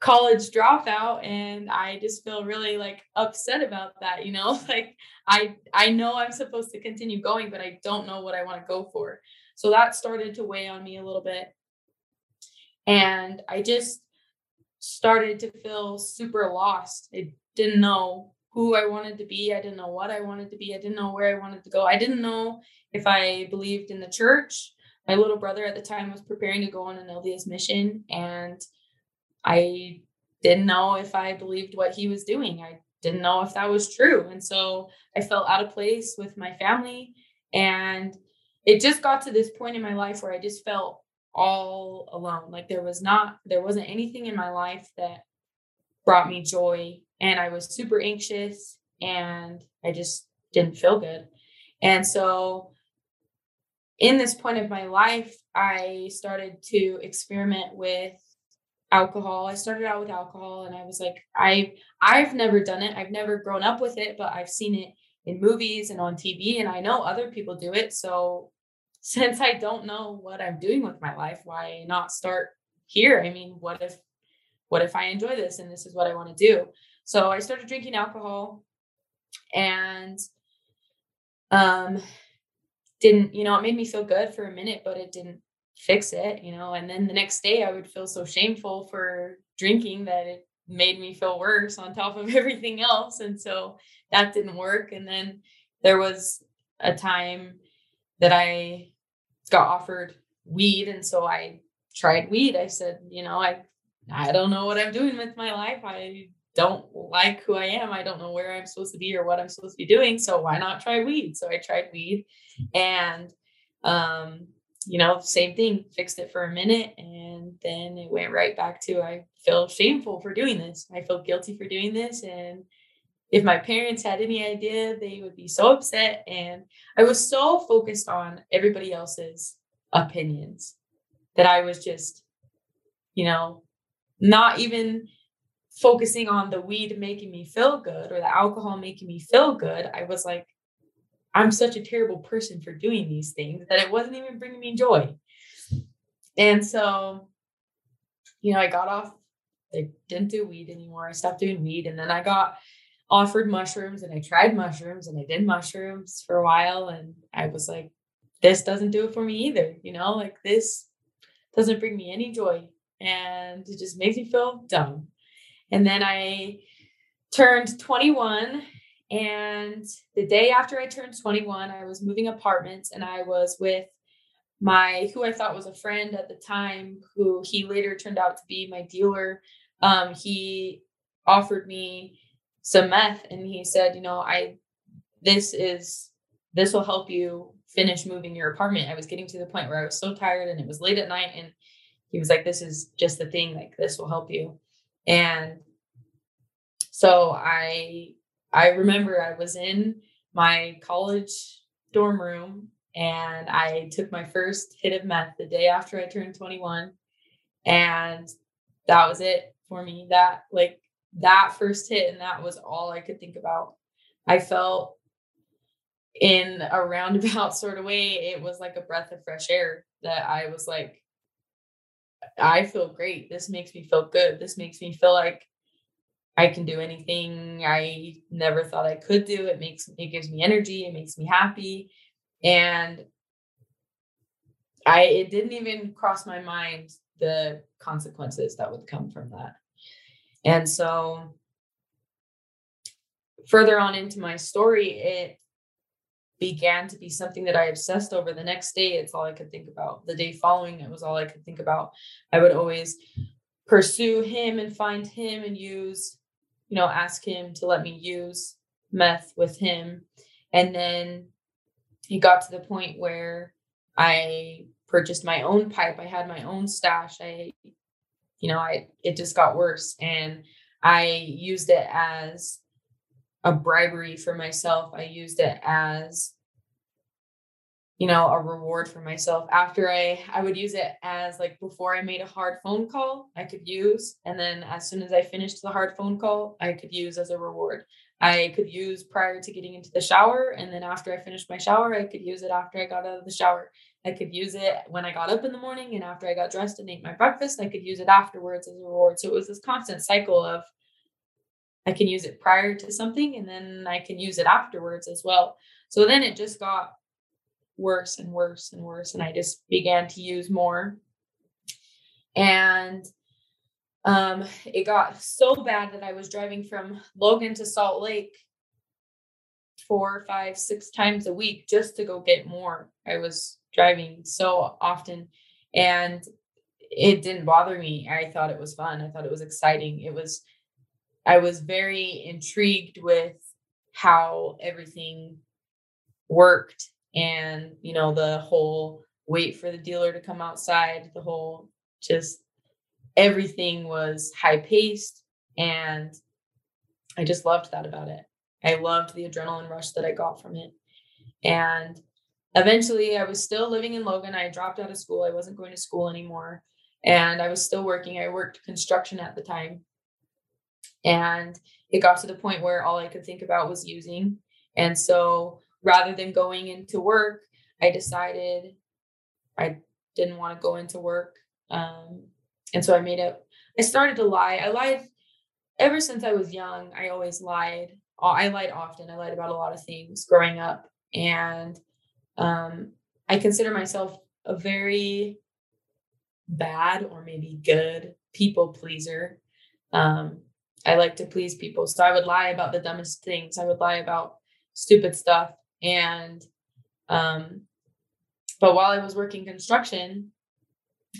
college dropout and I just feel really like upset about that, you know? [laughs] Like I I know I'm supposed to continue going, but I don't know what I want to go for. So that started to weigh on me a little bit. And I just started to feel super lost. I didn't know who I wanted to be. I didn't know what I wanted to be. I didn't know where I wanted to go. I didn't know if I believed in the church my little brother at the time was preparing to go on an LDS mission and I didn't know if I believed what he was doing. I didn't know if that was true. And so I felt out of place with my family. And it just got to this point in my life where I just felt all alone. Like there was not, there wasn't anything in my life that brought me joy. And I was super anxious and I just didn't feel good. And so in this point of my life, I started to experiment with alcohol. I started out with alcohol and I was like, I I've never done it. I've never grown up with it, but I've seen it in movies and on TV and I know other people do it. So [laughs] since I don't know what I'm doing with my life, why not start here? I mean, what if what if I enjoy this and this is what I want to do? So I started drinking alcohol and um didn't, you know, it made me feel good for a minute, but it didn't fix it, you know. And then the next day I would feel so shameful for drinking that it made me feel worse on top of [laughs] everything else. And so that didn't work. And then there was a time that I got offered weed. And so I tried weed. I said, you know, I I don't know what I'm doing with my life. I don't like who I am. I don't know where I'm supposed to be or what I'm supposed to be doing. So why not try weed? So I tried weed and um, you know, same thing, fixed it for a minute and then it went right back to I feel shameful for doing this. I feel guilty for doing this and if my parents had any idea, they would be so upset and I was so focused on everybody else's opinions that I was just you know, not even focusing on the weed making me feel good or the alcohol making me feel good. I was like, I'm such a terrible person for doing these things that it wasn't even bringing me joy. And so, you know, I got off, I didn't do weed anymore. I stopped doing weed. And then I got offered mushrooms and I tried mushrooms and I did mushrooms for a while. And I was like, this doesn't do it for me either. You know, like this doesn't bring me any joy and it just makes me feel dumb. And then I turned 21 and the day after I turned 21, I was moving apartments and I was with my who I thought was a friend at the time, who he later turned out to be my dealer. Um, he offered me some meth and he said, you know, I this is this will help you finish moving your apartment. I was getting to the point where I was so tired and it was late at night and he was like, This is just the thing, like this will help you. And so I I remember I was in my college dorm room and I took my first hit of meth the day after I turned 21. And that was it for me. That like that first hit, and that was all I could think about. I felt in a roundabout [laughs] sort of way, it was like a breath of fresh air that I was like, I feel great. This makes me feel good. This makes me feel like I can do anything I never thought I could do. It makes it gives me energy, it makes me happy. And I it didn't even cross my mind the consequences that would come from that. And so further on into my story, it began to be something that I obsessed over. The next day, it's all I could think about. The day following, it was all I could think about. I would always pursue him and find him and use, you know, ask him to let me use meth with him. And then he got to the point where I purchased my own pipe. I had my own stash. I, you know, I it just got worse. And I used it as a bribery for myself. I used it as you know a reward for myself. After i i would use it as like before i made a hard phone call i could use and then as soon as i finished the hard phone call i could use as a reward. I could use prior to getting into the shower and then after i finished my shower i could use it after i got out of the shower. I could use it when i got up in the morning and after i got dressed and ate my breakfast i could use it afterwards as a reward. So it was this constant cycle of I can use it prior to something and then I can use it afterwards as well. So then it just got worse and worse and worse. And I just began to use more. And um, it got so bad that I was driving from Logan to Salt Lake four, five, six times a week just to go get more. I was driving so often and it didn't bother me. I thought it was fun. I thought it was exciting. It was I was very intrigued with how everything worked and you know the whole wait for the dealer to come outside the whole just everything was high paced and I just loved that about it. I loved the adrenaline rush that I got from it. And eventually I was still living in Logan. I dropped out of school. I wasn't going to school anymore. And I was still working. I worked construction at the time. And it got to the point where all I could think about was using. And so rather than going into work, I decided I didn't want to go into work. Um, and so I made up, I started to lie. I lied ever since I was young. I always lied. I lied often. I lied about a lot of things growing up. And um, I consider myself a very bad or maybe good people pleaser. Um, I like to please people. So I would lie about the dumbest things. I would lie about stupid stuff. And um but while I was working construction,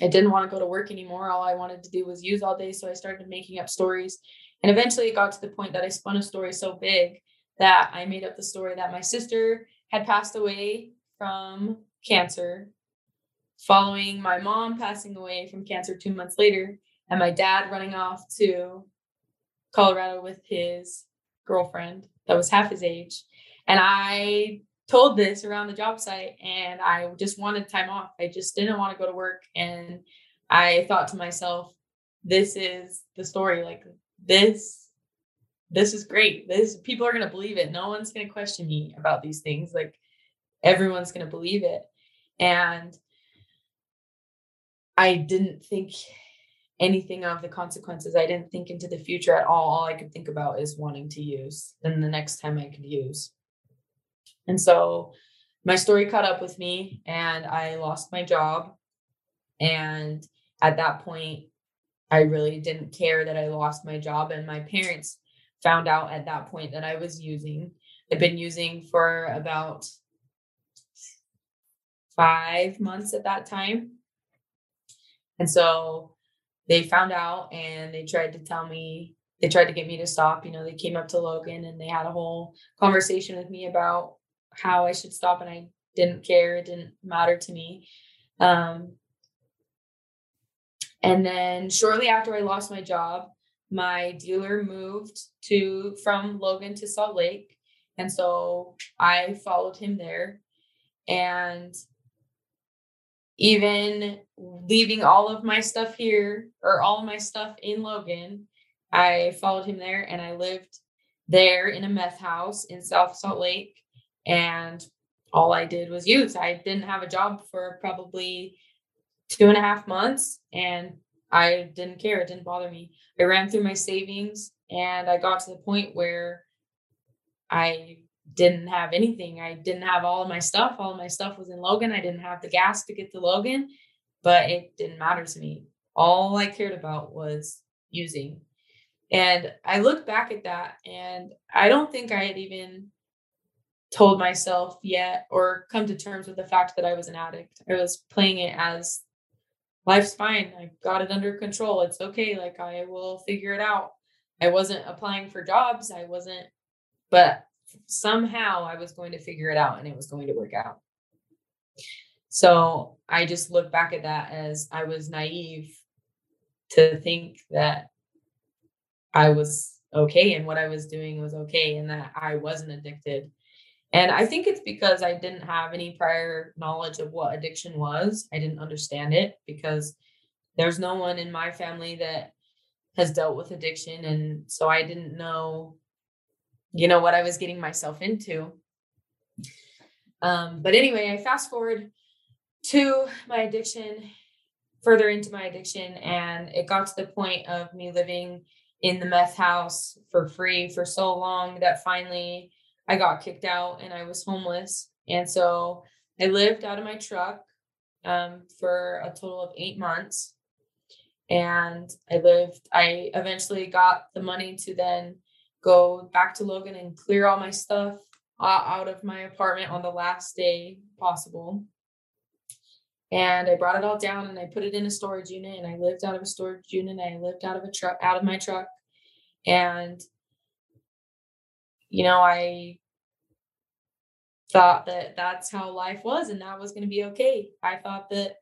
I didn't want to go to work anymore. All I wanted to do was use all day. So I started making up stories. And eventually it got to the point that I spun a story so big that I made up the story that my sister had passed away from cancer, following my mom passing away from cancer two months later, and my dad running off to Colorado with his girlfriend that was half his age. And I told this around the job site and I just wanted time off. I just didn't want to go to work. And I thought to myself, this is the story. Like this, this is great. This people are gonna believe it. No one's gonna question me about these things. Like everyone's gonna believe it. And I didn't think anything of the consequences. I didn't think into the future at all. All I could think about is wanting to use and the next time I could use. And so my story caught up with me and I lost my job. And at that point, I really didn't care that I lost my job. And my parents found out at that point that I was using. I'd been using for about five months at that time. And so they found out and they tried to tell me, they tried to get me to stop. You know, they came up to Logan and they had a whole conversation with me about how I should stop, and I didn't care. It didn't matter to me. Um, and then shortly after I lost my job, my dealer moved to from Logan to Salt Lake, and so I followed him there. And even leaving all of my stuff here or all of my stuff in Logan, I followed him there and I lived there in a meth house in South Salt Lake and all I did was use. I didn't have a job for probably two and a half months and I didn't care. It didn't bother me. I ran through my savings and I got to the point where I didn't have anything. I didn't have all of my stuff. All of my stuff was in Logan. I didn't have the gas to get to Logan, but it didn't matter to me. All I cared about was using. And I look back at that and I don't think I had even told myself yet or come to terms with the fact that I was an addict. I was playing it as life's fine. I got it under control. It's okay. Like I will figure it out. I wasn't applying for jobs. I wasn't, but somehow I was going to figure it out and it was going to work out. So I just look back at that as I was naive to think that I was okay and what I was doing was okay and that I wasn't addicted and I think it's because I didn't have any prior knowledge of what addiction was. I didn't understand it because there's no one in my family that has dealt with addiction. And so I didn't know, you know, what I was getting myself into. Um, but anyway, I fast forward to my addiction, further into my addiction, and it got to the point of me living in the meth house for free for so long that finally I got kicked out and I was homeless. And so I lived out of my truck um, for a total of eight months. And I lived, I eventually got the money to then go back to Logan and clear all my stuff out of my apartment on the last day possible. And I brought it all down and I put it in a storage unit and I lived out of a storage unit and I lived out of a truck out of my truck. And you know, I thought that that's how life was and that was going to be okay. I thought that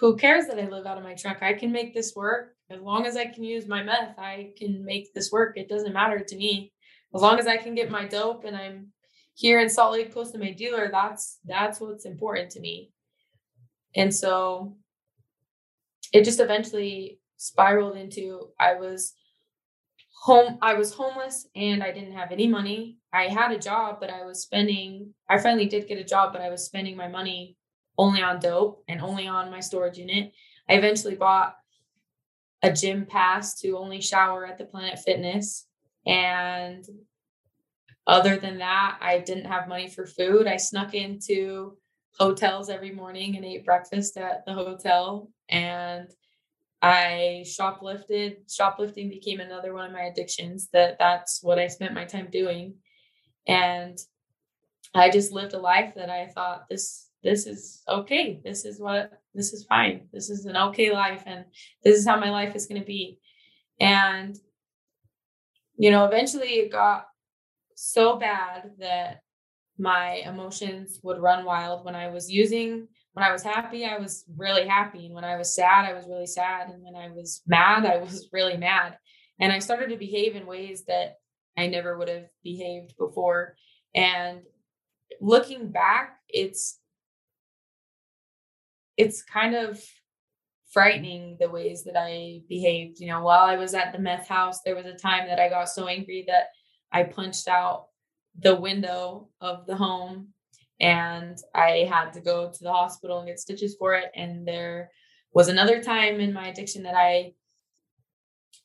who cares that I live out of my truck? I can make this work. As long as I can use my meth, I can make this work. It doesn't matter to me. As long as I can get my dope and I'm here in Salt Lake close to my dealer, that's that's what's important to me. And so it just eventually spiraled into I was home I was homeless and I didn't have any money. I had a job, but I was spending I finally did get a job, but I was spending my money only on dope and only on my storage unit. I eventually bought a gym pass to only shower at the Planet Fitness. And other than that, I didn't have money for food. I snuck into hotels every morning and ate breakfast at the hotel. And I shoplifted. Shoplifting became another one of my addictions. That that's what I spent my time doing, and I just lived a life that I thought this this is okay. This is what this is fine. This is an okay life, and this is how my life is going to be. And you know, eventually it got so bad that my emotions would run wild when I was using when I was happy, I was really happy. And when I was sad, I was really sad. And when I was mad, I [laughs] was really mad. And I started to behave in ways that I never would have behaved before. And looking back, it's it's kind of frightening the ways that I behaved. You know, while I was at the meth house, there was a time that I got so angry that I punched out the window of the home and I had to go to the hospital and get stitches for it. And there was another time in my addiction that I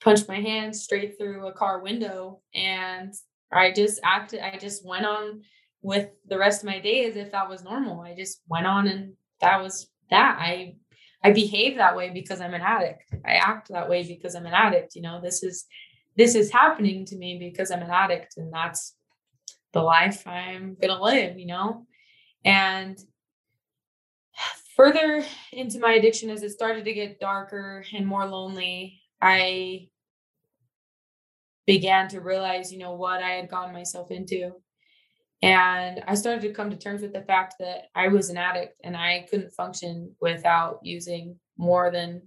punched my hand straight through a car window and I just acted, I just went on with the rest of my day as if that was normal. I just went on and that was that. I I behave that way because I'm an addict. I act that way because I'm an addict. You know, this is this is happening to me because I'm an addict and that's the life I'm gonna live, you know? And further into my addiction, as it started to get darker and more lonely, I began to realize, you know, what I had gotten myself into. And I started to come to terms with the fact that I was an addict and I couldn't function without using more than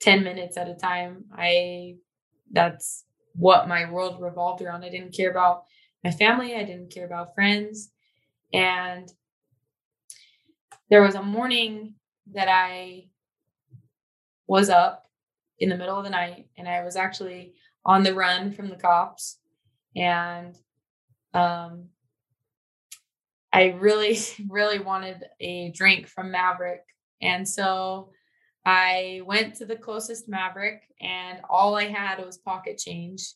10 minutes at a time. I, that's what my world revolved around. I didn't care about my family, I didn't care about friends. And there was a morning that I was up in the middle of the night and I was actually on the run from the cops and um I really [laughs] really wanted a drink from Maverick. and so I went to the closest Maverick and all I had was pocket change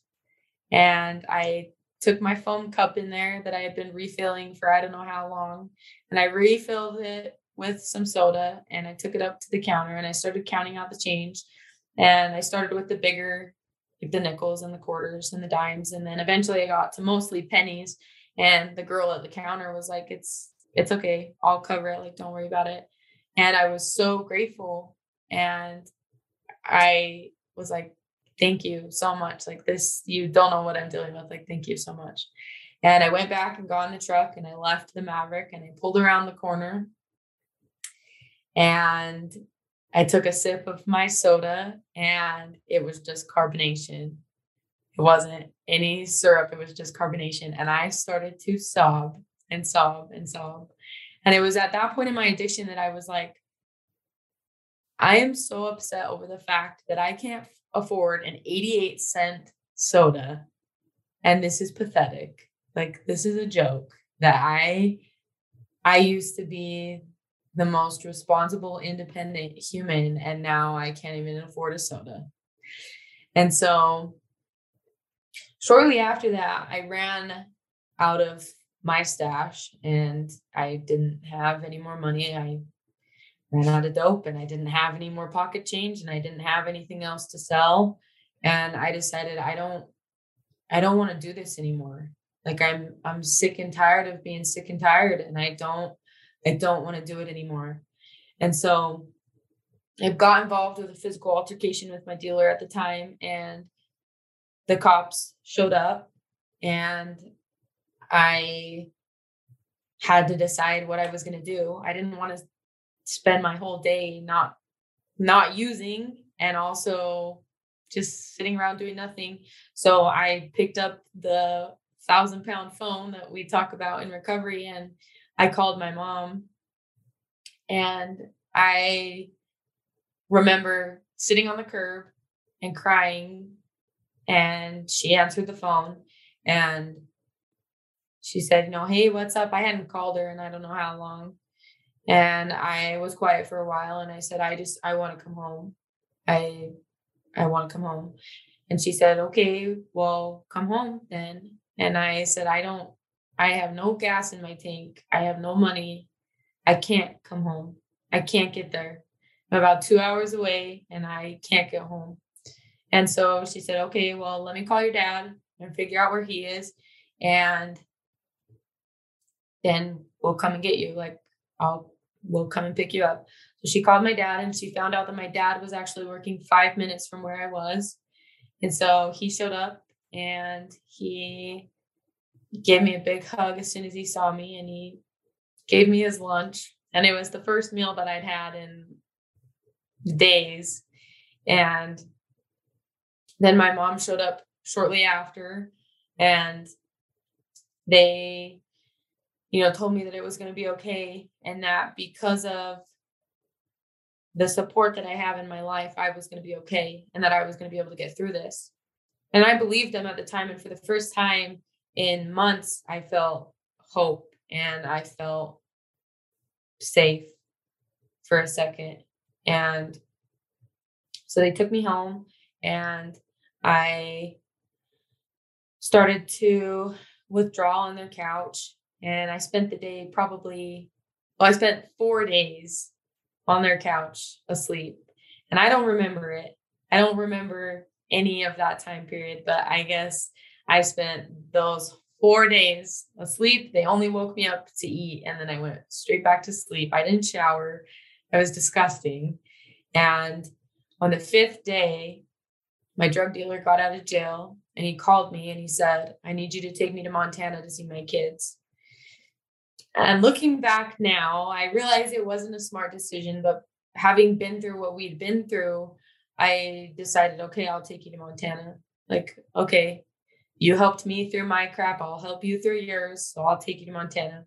and I took my foam cup in there that I had been refilling for I don't know how long and I refilled it with some soda and I took it up to the counter and I started counting out the change. And I started with the bigger, like the nickels and the quarters and the dimes. And then eventually I got to mostly pennies. And the girl at the counter was like, It's it's okay. I'll cover it. Like, don't worry about it. And I was so grateful. And I was like, Thank you so much. Like this, you don't know what I'm dealing with. Like, thank you so much. And I went back and got in the truck and I left the Maverick and I pulled around the corner and I took a sip of my soda and it was just carbonation. It wasn't any syrup, it was just carbonation. And I started to sob and sob and sob. And it was at that point in my addiction that I was like, I am so upset over the fact that I can't afford an 88 cent soda. And this is pathetic. Like, this is a joke that I. I used to be the most responsible, independent human, and now I can't even afford a soda. And so, shortly after that, I ran out of my stash and I didn't have any more money. I ran out of dope and I didn't have any more pocket change and I didn't have anything else to sell. And I decided I don't I don't want to do this anymore. Like I'm I'm sick and tired of being sick and tired and I don't I don't want to do it anymore. And so I got involved with a physical altercation with my dealer at the time, and the cops showed up, and I had to decide what I was going to do. I didn't want to spend my whole day not not using and also just sitting around doing nothing. So I picked up the thousand pound phone that we talk about in recovery and I called my mom and I remember sitting on the curb and crying and she answered the phone and she said, you know, hey, what's up? I hadn't called her and I don't know how long. And I was quiet for a while and I said, I just I want to come home. I I want to come home. And she said, Okay, well, come home then. And I said, I don't I have no gas in my tank. I have no money. I can't come home. I can't get there. I'm about two hours away and I can't get home. And so she said, okay, well, let me call your dad and figure out where he is. And then we'll come and get you. Like, I'll, we'll come and pick you up. So she called my dad and she found out that my dad was actually working five minutes from where I was. And so he showed up and he gave me a big hug as soon as he saw me and he gave me his lunch. And it was the first meal that I'd had in days. And then my mom showed up shortly after and they you know told me that it was going to be okay and that because of the support that I have in my life I was going to be okay and that I was going to be able to get through this. And I believed them at the time and for the first time in months I felt hope and I felt safe for a second and so they took me home and I started to withdraw on their couch. And I spent the day probably, well, I spent four days on their couch asleep. And I don't remember it. I don't remember any of that time period, but I guess I spent those four days asleep. They only woke me up to eat, and then I went straight back to sleep. I didn't shower. It was disgusting. And on the fifth day, my drug dealer got out of jail and he called me and he said, I need you to take me to Montana to see my kids. And looking back now, I realize it wasn't a smart decision, but having been through what we'd been through, I decided, okay, I'll take you to Montana. Like, okay, you helped me through my crap, I'll help you through yours. So I'll take you to Montana.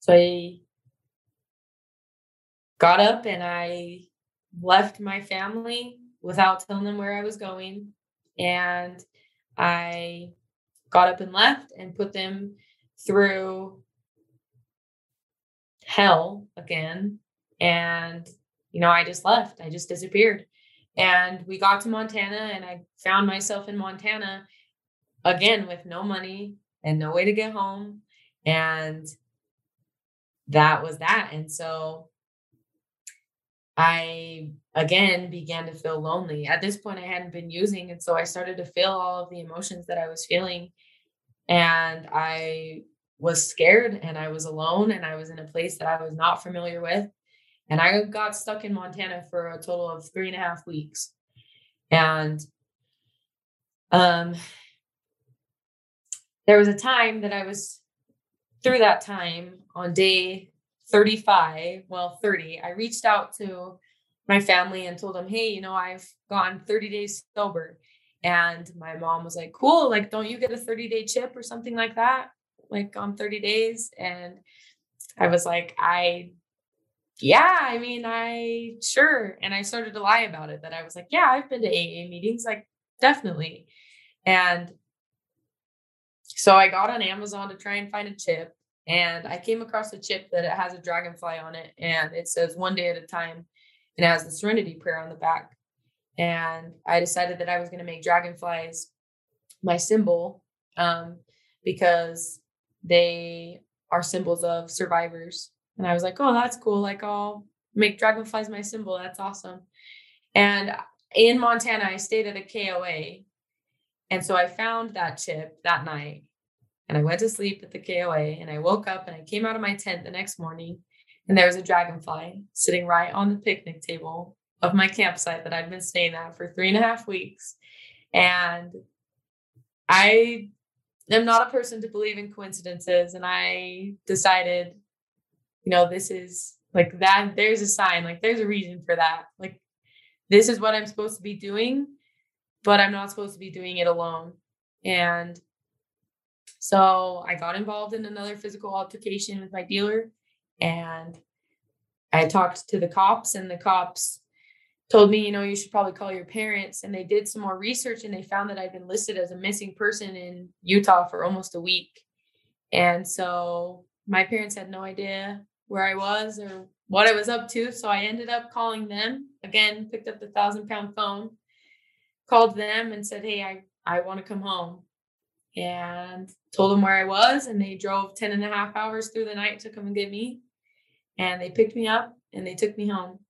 So I got up and I left my family without telling them where I was going. And I got up and left and put them through hell again. And, you know, I just left, I just disappeared. And we got to Montana, and I found myself in Montana again with no money and no way to get home. And that was that. And so I again began to feel lonely. At this point, I hadn't been using. And so I started to feel all of the emotions that I was feeling. And I was scared and I was alone and I was in a place that I was not familiar with. And I got stuck in Montana for a total of three and a half weeks. And um, there was a time that I was through that time on day 35, well, 30, I reached out to my family and told them, hey, you know, I've gone 30 days sober. And my mom was like, cool, like, don't you get a 30 day chip or something like that? Like on 30 days. And I was like, I, yeah, I mean, I sure. And I started to lie about it that I was like, yeah, I've been to AA meetings, like, definitely. And so I got on Amazon to try and find a chip and I came across a chip that it has a dragonfly on it and it says one day at a time and it has the serenity prayer on the back. And I decided that I was going to make dragonflies my symbol um, because they are symbols of survivors. And I was like, oh, that's cool. Like, I'll make dragonflies my symbol. That's awesome. And in Montana, I stayed at a KOA. And so I found that chip that night and I went to sleep at the KOA and I woke up and I came out of my tent the next morning and there was a dragonfly sitting right on the picnic table of my campsite that I'd been staying at for three and a half weeks. And I am not a person to believe in coincidences. And I decided, you know, this is like that, there's a sign, like there's a reason for that. Like, this is what I'm supposed to be doing, but I'm not supposed to be doing it alone. And so I got involved in another physical altercation with my dealer and I talked to the cops and the cops told me, you know, you should probably call your parents. And they did some more research and they found that I'd been listed as a missing person in Utah for almost a week. And so my parents had no idea where I was or what I was up to. So I ended up calling them again, picked up the thousand pound phone, called them and said, Hey, I, I want to come home and told them where I was. And they drove 10 and a half hours through the night to come and get me. And they picked me up and they took me home.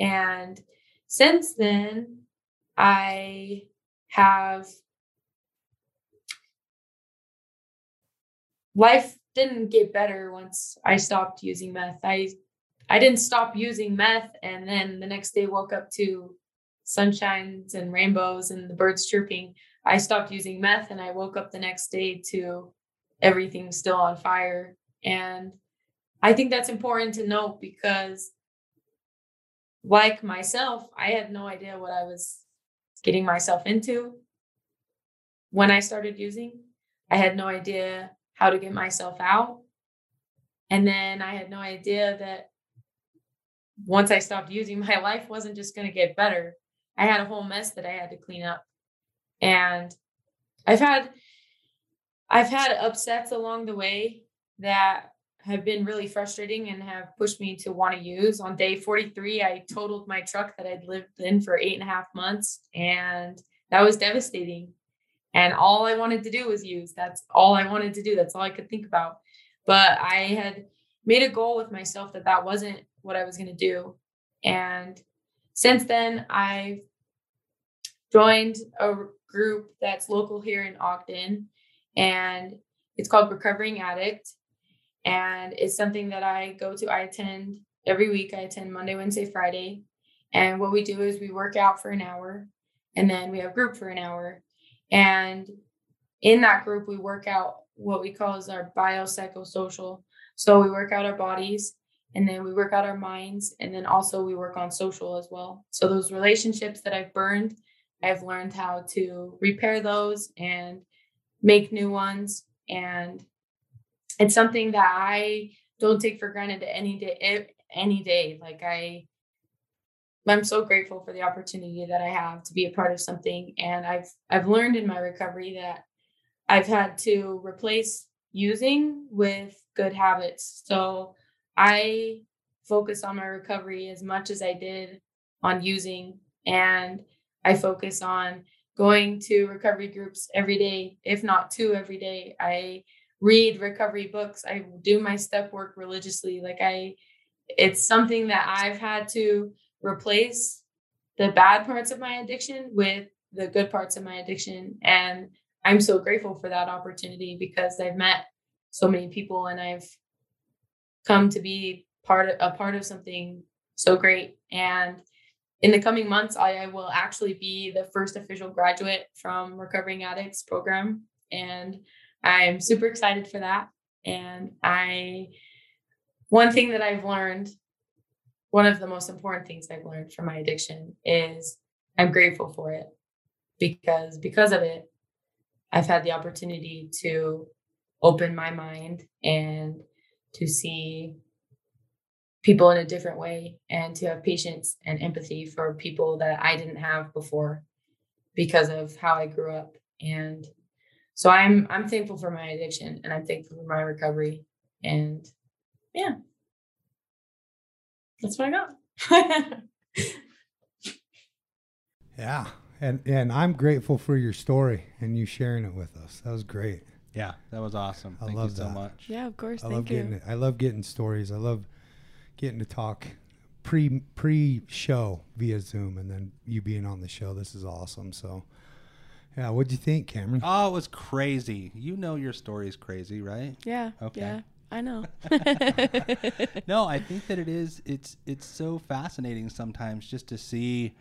And since then, I have life didn't get better once I stopped using meth. I I didn't stop using meth and then the next day woke up to sunshines and rainbows and the birds chirping. I stopped using meth and I woke up the next day to everything still on fire. And I think that's important to note because like myself, I had no idea what I was getting myself into when I started using. I had no idea how to get myself out. And then I had no idea that once I stopped using, [laughs] my life wasn't just going to get better. I had a whole mess that I had to clean up. And I've had I've had upsets along the way that have been really frustrating and have pushed me to want to use. On day 43, I totaled my truck that I'd lived in for eight and a half months, and that was devastating. And all I wanted to do was use. That's all I wanted to do. That's all I could think about. But I had made a goal with myself that that wasn't what I was going to do. And since then, I've joined a group that's local here in Ogden, and it's called Recovering Addict and it's something that I go to. I attend every week. I attend Monday, Wednesday, Friday, and what we do is we work out for an hour, and then we have group for an hour, and in that group we work out what we call is our biopsychosocial. So we work out our bodies, and then we work out our minds, and then also we work on social as well. So those relationships that I've burned, I've learned how to repair those and make new ones and it's something that I don't take for granted any day any day. Like I I'm so grateful for the opportunity that I have to be a part of something and I've I've learned in my recovery that I've had to replace using with good habits. So I focus on my recovery as much as I did on using and I focus on going to recovery groups every day, if not two every day. I read recovery books. I do my step work religiously. Like I it's something that I've had to replace the bad parts of my addiction with the good parts of my addiction and I'm so grateful for that opportunity because I've met so many people and I've come to be part of a part of something so great and in the coming months I, I will actually be the first official graduate from recovering addicts program and I'm super excited for that. And I, one thing that I've learned, one of the most important things I've learned from my addiction is I'm grateful for it because because of it, I've had the opportunity to open my mind and to see people in a different way and to have patience and empathy for people that I didn't have before because of how I grew up. And so I'm I'm thankful for my addiction and I'm thankful for my recovery. And yeah. That's what I got. [laughs] yeah. And and I'm grateful for your story and you sharing it with us. That was great. Yeah, that was awesome. I Thank love you so that. much. Yeah, of course. I Thank love you. getting. I love getting stories. I love getting to talk pre pre show via Zoom and then you being on the show. This is awesome. So yeah, what'd you think, Cameron? Oh, it was crazy. You know your story is crazy, right? Yeah. Okay. Yeah, I know. [laughs] no, I think that it is. It's it's so fascinating sometimes just to see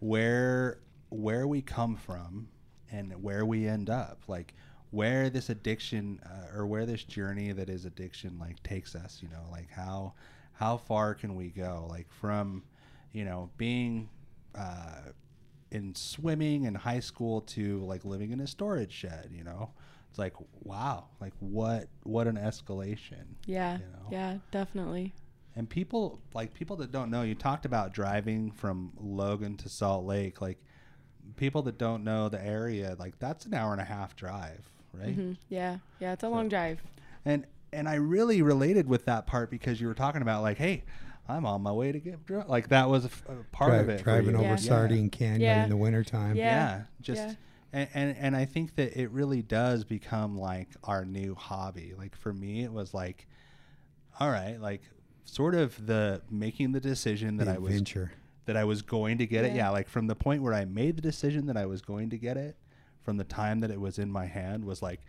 where where we come from and where we end up. Like where this addiction uh, or where this journey that is addiction like takes us. You know, like how how far can we go? Like from you know being uh, in swimming in high school to like living in a storage shed, you know? It's like, wow, like what what an escalation. Yeah. You know? Yeah, definitely. And people like people that don't know, you talked about driving from Logan to Salt Lake, like people that don't know the area, like that's an hour and a half drive, right? Mm-hmm. Yeah. Yeah, it's a so, long drive. And and I really related with that part because you were talking about like, hey, I'm on my way to get drunk. Like that was a, part Drive, of it. Driving over yeah. Sardine Canyon yeah. in the wintertime. Yeah. yeah. Just yeah. And, and and I think that it really does become like our new hobby. Like for me, it was like, all right, like sort of the making the decision that the I was that I was going to get it. Yeah. Yeah, like from the point where I made the decision that I was going to get it, from the time that it was in my hand was like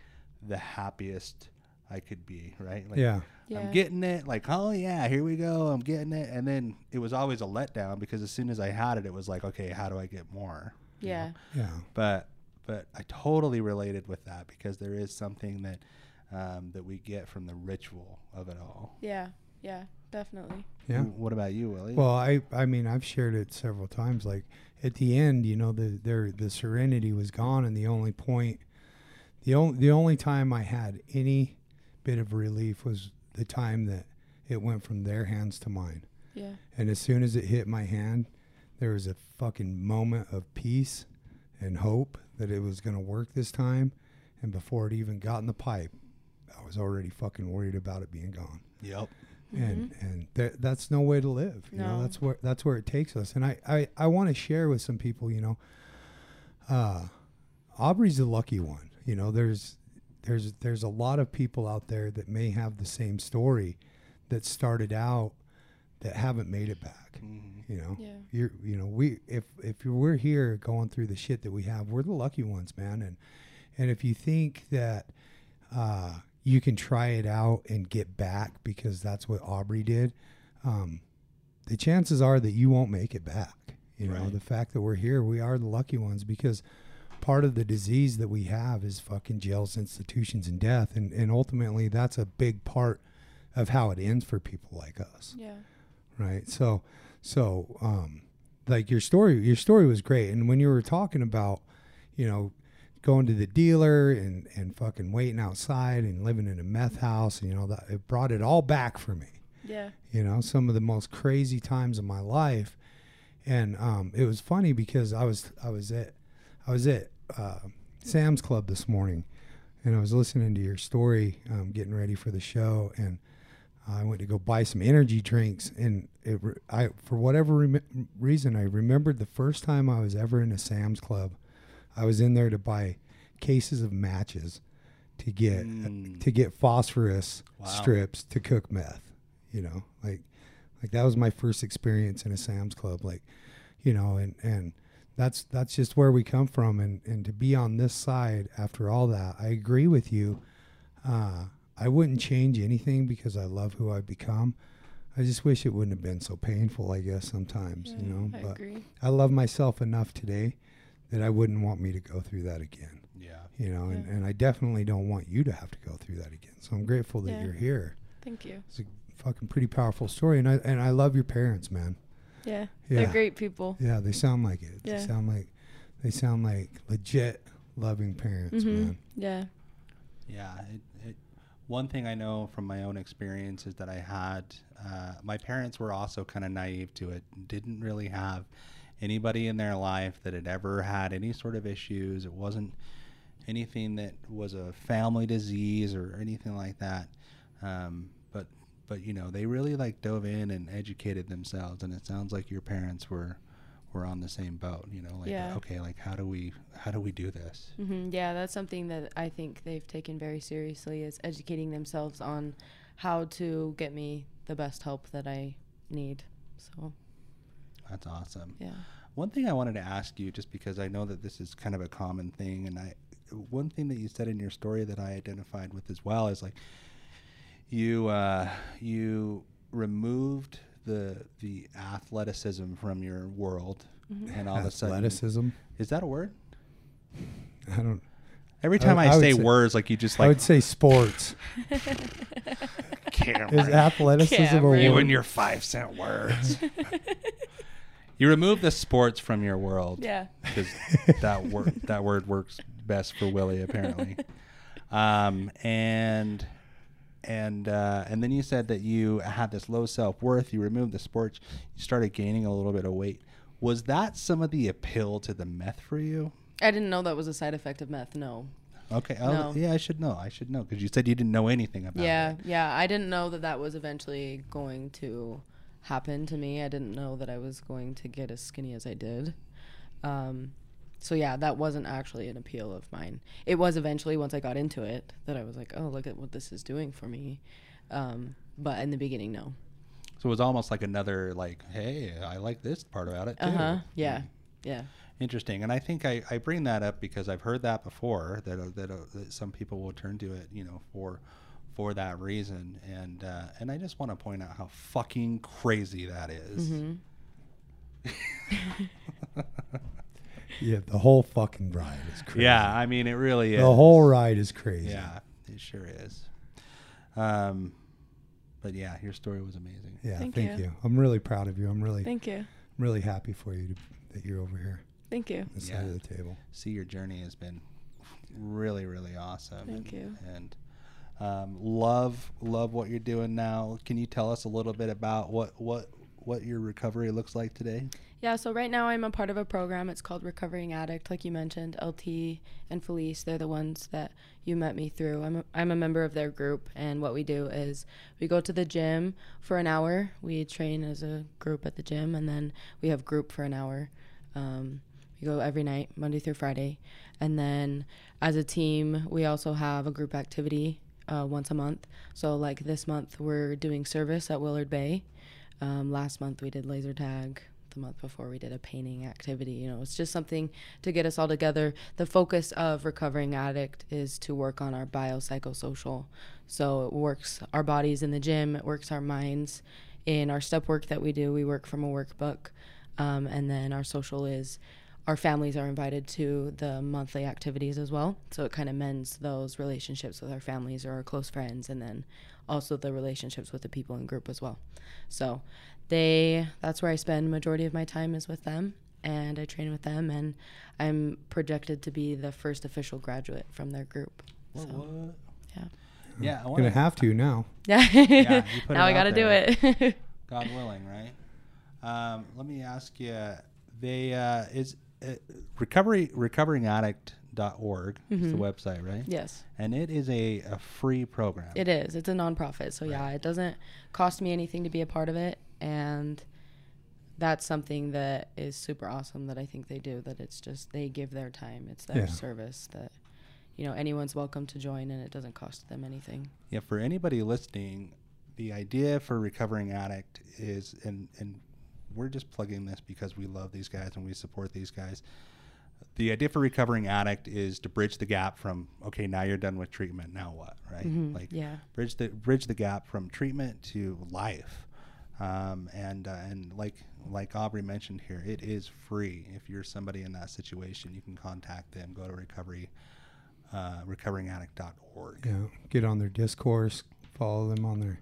the happiest I could be, right? Like Yeah. Yeah. I'm getting it, like, oh yeah, here we go, I'm getting it. And then it was always a letdown because as soon as I had it, it was like, okay, how do I get more? you know? Yeah. Yeah. but but I totally related with that because there is something that um, that we get from the ritual of it all. Yeah. Yeah. Definitely. Yeah. What about you, Willie? Well, I I mean I've shared it several times. Like at the end, you know, the there the serenity was gone, and the only point, the only the only time I had any bit of relief was the time that it went from their hands to mine. Yeah. And as soon as it hit my hand, there was a fucking moment of peace and hope that it was going to work this time. And before it even got in the pipe, I was already fucking worried about it being gone. yep. And and th- that's no way to live. You know, Mm-hmm. No. that's where that's where it takes us. And I I, I want to share with some people. You know, uh, Aubrie's the lucky one. You know, there's there's there's a lot of people out there that may have the same story that started out that haven't made it back. You know, Yeah. you're you know we if if we're here going through the shit that we have, we're the lucky ones, man. And and if you think that uh, you can try it out and get back because that's what Aubrie did, um, the chances are that you won't make it back. You know, the fact that we're here, we are the lucky ones because part of the disease that we have is fucking jails, institutions, and death, and and ultimately that's a big part of how it ends for people like us Yeah. right so so um like your story your story was great and when you were talking about you know going to the dealer and and fucking waiting outside and living in a meth house you know that it brought it all back for me Yeah. you know some of the most crazy times of my life and um it was funny because i was i was at i was at uh, sam's club this morning and i was listening to your story um, getting ready for the show and I went to go buy some energy drinks, and it, re- I for whatever rem- reason I remembered the first time I was ever in a Sam's Club. I was in there to buy cases of matches to get Mm. to get phosphorus Wow. strips to cook meth. You know, like like that was my first experience in a Sam's Club. Like, you know, and and that's that's just where we come from, and and to be on this side after all that, I agree with you. Uh, I wouldn't change anything because I love who I've become. I just wish it wouldn't have been so painful, I guess, sometimes, you know. I but agree. I love myself enough today that I wouldn't want me to go through that again, Yeah. you know, and, and I definitely don't want you to have to go through that again. So I'm grateful that Yeah. you're here. Thank you. It's a fucking pretty powerful story. And I, and I love your parents, man. Yeah. Yeah. They're great people. Yeah, they sound like it. They Yeah. sound like, they sound like legit loving parents, Mhm. man. Yeah. Yeah. It, it, one thing I know from my own experience is that I had uh, my parents were also kind of naive to it. Didn't really have anybody in their life that had ever had any sort of issues. It wasn't anything that was a family disease or anything like that. Um, but you know they really like dove in and educated themselves, and it sounds like your parents were were on the same boat. You know, like Yeah. okay, like how do we how do we do this? hmm Yeah, that's something that I think they've taken very seriously is educating themselves on how to get me the best help that I need. So That's awesome. yeah. One thing I wanted to ask you, just because I know that this is kind of a common thing, and I, one thing that you said in your story that I identified with as well is like, you uh, you removed the the athleticism from your world, and all of a sudden, Athleticism. is that a word? I don't. Every time I, I would say, say- words, like you just like I would say sports. [laughs] Is athleticism a Cameron. you and your five cent words. [laughs] you remove the sports from your world. Yeah. because that word that word works best for Willie apparently. [laughs] Um, and and uh, and then you said that you had this low self worth. You removed the sports. You started gaining a little bit of weight. Was that some of the appeal to the meth for you? I didn't know that was a side effect of meth. No. Okay. oh, No. Yeah, I should know. I should know because you said you didn't know anything about Yeah, it. Yeah, yeah. I didn't know that that was eventually going to happen to me. I didn't know that I was going to get as skinny as I did. Um, so yeah, that wasn't actually an appeal of mine. It was eventually once I got into it that I was like, oh, look at what this is doing for me. Um, but in the beginning, no. So it was almost like another like, hey, I like this part about it too. Uh huh. Yeah. Yeah. Interesting, and I think I, I bring that up because I've heard that before that uh, that, uh, that some people will turn to it, you know, for for that reason, and uh, and I just want to point out how fucking crazy that is. [laughs] [laughs] Yeah, the whole fucking ride is crazy. Yeah, I mean, it really is. the whole ride is crazy. Yeah, it sure is. Um, but yeah, your story was amazing. Yeah, Thank thank, you. you. I'm really proud of you. I'm really, Thank you. really happy for you to, that you're over here, Thank you. this Yeah. side of the table. See, your journey has been really, really awesome. Thank and, you. And um, love, love what you're doing now. Can you tell us a little bit about what what what your recovery looks like today? Yeah, so right now I'm a part of a program. It's called Recovering Addict, like you mentioned. LT and Felice, they're the ones that you met me through. I'm a, I'm a member of their group, and what we do is we go to the gym for an hour. We train as a group at the gym, and then we have group for an hour. Um, we go every night, Monday through Friday. And then as a team, we also have a group activity uh, once a month. So, like this month, we're doing service at Willard Bay. Um, last month, we did laser tag. The month before, we did a painting activity. You know, it's just something to get us all together. The focus of Recovering Addict is to work on our biopsychosocial. So, it works our bodies in the gym, it works our minds. In our step work that we do, we work from a workbook. Um, and then our social is our families are invited to the monthly activities as well. So it kind of mends those relationships with our families or our close friends, and then also the relationships with the people in group as well. So they that's where I spend majority of my time is with them, and I train with them, and I'm projected to be the first official graduate from their group. What? So, what? yeah. Yeah, I'm Gonna have to now. [laughs] Yeah. you [laughs] put now it I got to out do it. God willing, right? Um, let me ask you. They uh, is uh, recovery recoveringaddict.org is the mm-hmm. website, right? yes. And it is a, a free program. It is. It's a nonprofit. So yeah, it doesn't cost me anything to be a part of it and that's something that is super awesome that I think they do that it's just they give their time. It's their Yeah. service that you know anyone's welcome to join and it doesn't cost them anything. Yeah, for anybody listening, the idea for recovering addict is, and and we're just plugging this because we love these guys and we support these guys. The idea for recovering addict is to bridge the gap from okay, now you're done with treatment, now what, right? Like Yeah. bridge the bridge the gap from treatment to life. Um, and uh, and like like Aubrie mentioned here, it is free. If you're somebody in that situation, you can contact them. Go to recovery uh, recoveringaddict.org. Yeah, get on their discourse, follow them on their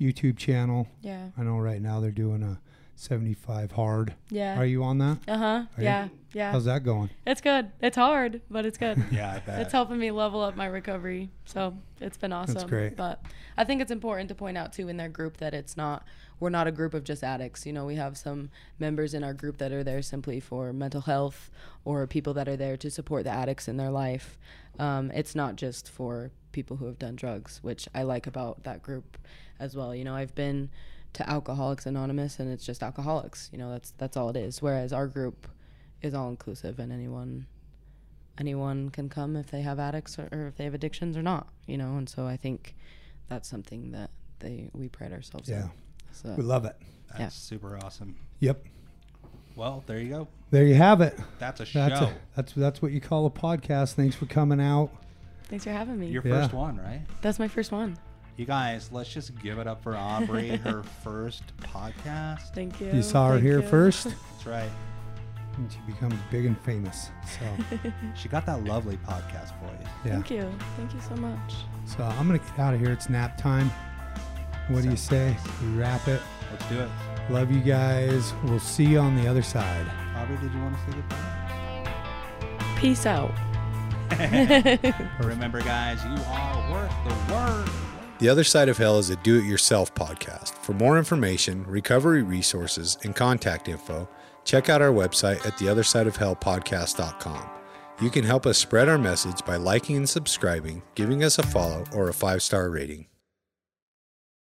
YouTube channel. Yeah. I know right now they're doing a 75 hard. Yeah. Are you on that? Uh huh. you? Yeah. Yeah. How's that going? It's good. It's hard, but it's good. [laughs] Yeah, I bet. it's helping me level up my recovery. So it's been awesome. That's great. But I think it's important to point out too in their group that it's not we're not a group of just addicts. You know, we have some members in our group that are there simply for mental health or people that are there to support the addicts in their life. Um, it's not just for people who have done drugs, which I like about that group as well. You know, I've been to Alcoholics Anonymous and it's just alcoholics. You know, that's that's all it is. Whereas our group is all inclusive and anyone anyone can come if they have addicts or, or if they have addictions or not you know and so i think that's something that they we pride ourselves on. Yeah. in so We love it. That's Yeah. super awesome. Yep. Well, there you go. There you have it. That's a That's show. a, that's that's what you call a podcast. Thanks for coming out. thanks for having me Your Yeah. first one, right? that's my first one You guys, let's just give it up for Aubrie, [laughs] her first podcast. thank you You saw her Thank here you. first, That's right. and she becomes big and famous. So [laughs] She got that lovely podcast voice. yeah. thank you thank you so much So I'm gonna get out of here. It's nap time. What do you say? We wrap it. Let's do it. Love you guys. We'll see you on the other side. Aubrie, did you want to say goodbye? peace out [laughs] Remember, guys, you are worth the work. The Other Side of Hell is a do it yourself podcast. For more information, recovery resources, and contact info, check out our website at theothersideofhellpodcast.com. You can help us spread our message by liking and subscribing, giving us a follow, or a five star rating.